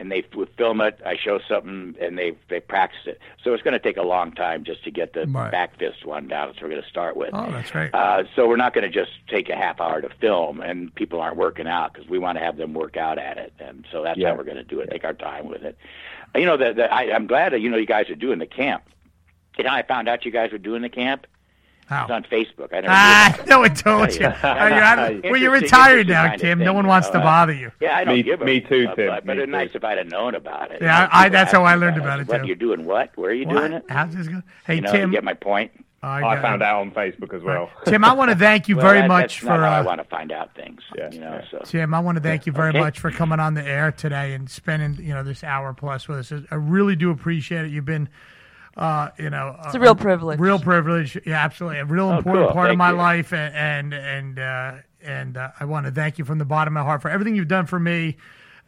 And they would film it. I show something, and they they practice it. So it's going to take a long time just to get the Right. back fist one down. So we're going to start with. Oh, that's great. Uh, so we're not going to just take a half hour to film, and people aren't working out because we want to have them work out at it, and so that's Yeah. how we're going to do it. Take our time with it. You know, the, the, I, I'm glad that you know you guys are doing the camp. You know, I found out you guys were doing the camp. How? It's on Facebook. I never knew Ah, about it. no one told you. Yeah. Oh, you're out of- well, you're retired now, kind of Tim. No one wants know, to uh, bother you. Yeah, I don't Me- give a me too, Tim, But, but me it's nice too. if I'd have known about it. Yeah, You know, I- that's how I learned it. about it, said, What you're doing? What? Where are you What? doing it? How's this going? Hey, You know, Tim. you get my point. I, I found it. out on Facebook as well. Tim, I want to thank you Well, very that- much that's for. not how I Uh, want to find out things. Yeah, you know, yeah. so. Tim, I want to thank you very Okay. much for coming on the air today and spending you know this hour plus with us. I really do appreciate it. You've been, uh, you know, It's a real privilege. Real privilege. Yeah, absolutely. A real Oh, important cool. part of my you. life, and and and uh, and uh, I want to thank you from the bottom of my heart for everything you've done for me.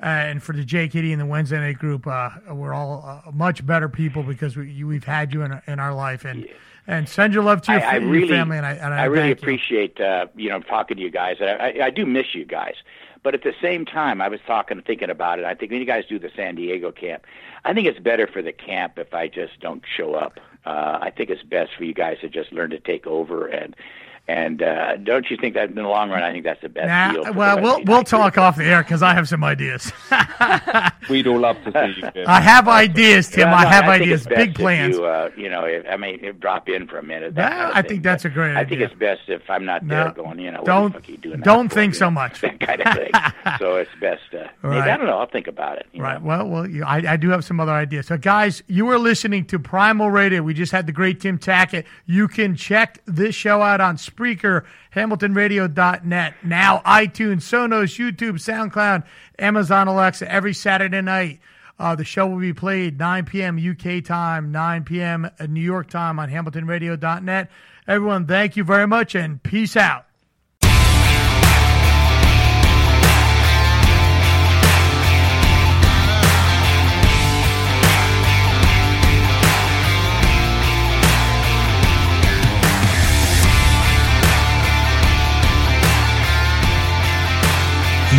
Uh, and for the JKD and the Wednesday Night Group, uh, we're all uh, much better people because we, you, we've had you in, in our life, and and send your love to your, I, I your really, family. And I, and I, really thank you. appreciate uh, you know talking to you guys. I, I, I do miss you guys, but at the same time, I was talking, thinking about it. I think when you guys do the San Diego camp, I think it's better for the camp if I just don't show up. Uh, I think it's best for you guys to just learn to take over and. And uh, don't you think that in the long run, I think that's the best deal. Nah, for well, we'll we'll talk off the air because I have some ideas. We'd all love to see you. Jim. I have ideas, Tim. Well, I have think ideas, big plans. You, uh, you know, if, I mean, if drop in for a minute. that Yeah, kind of I thing. think that's But a great I think it's best if I'm not No, there going, you know, don't- what the fuck are you doing don't think so much. That kind of thing. so it's best. Uh, maybe, Right. I don't know. I'll think about it. you Right. know. Well, well, you, I, I do have some other ideas. So, guys, you are listening to Primal Radio. We just had the great Tim Tackett. You can check this show out on Spreaker, HamiltonRadio.net, now iTunes, Sonos, YouTube, SoundCloud, Amazon Alexa every Saturday night. Uh, the show will be played 9 p.m. UK time, 9 p.m. New York time on HamiltonRadio.net. Everyone, thank you very much and peace out.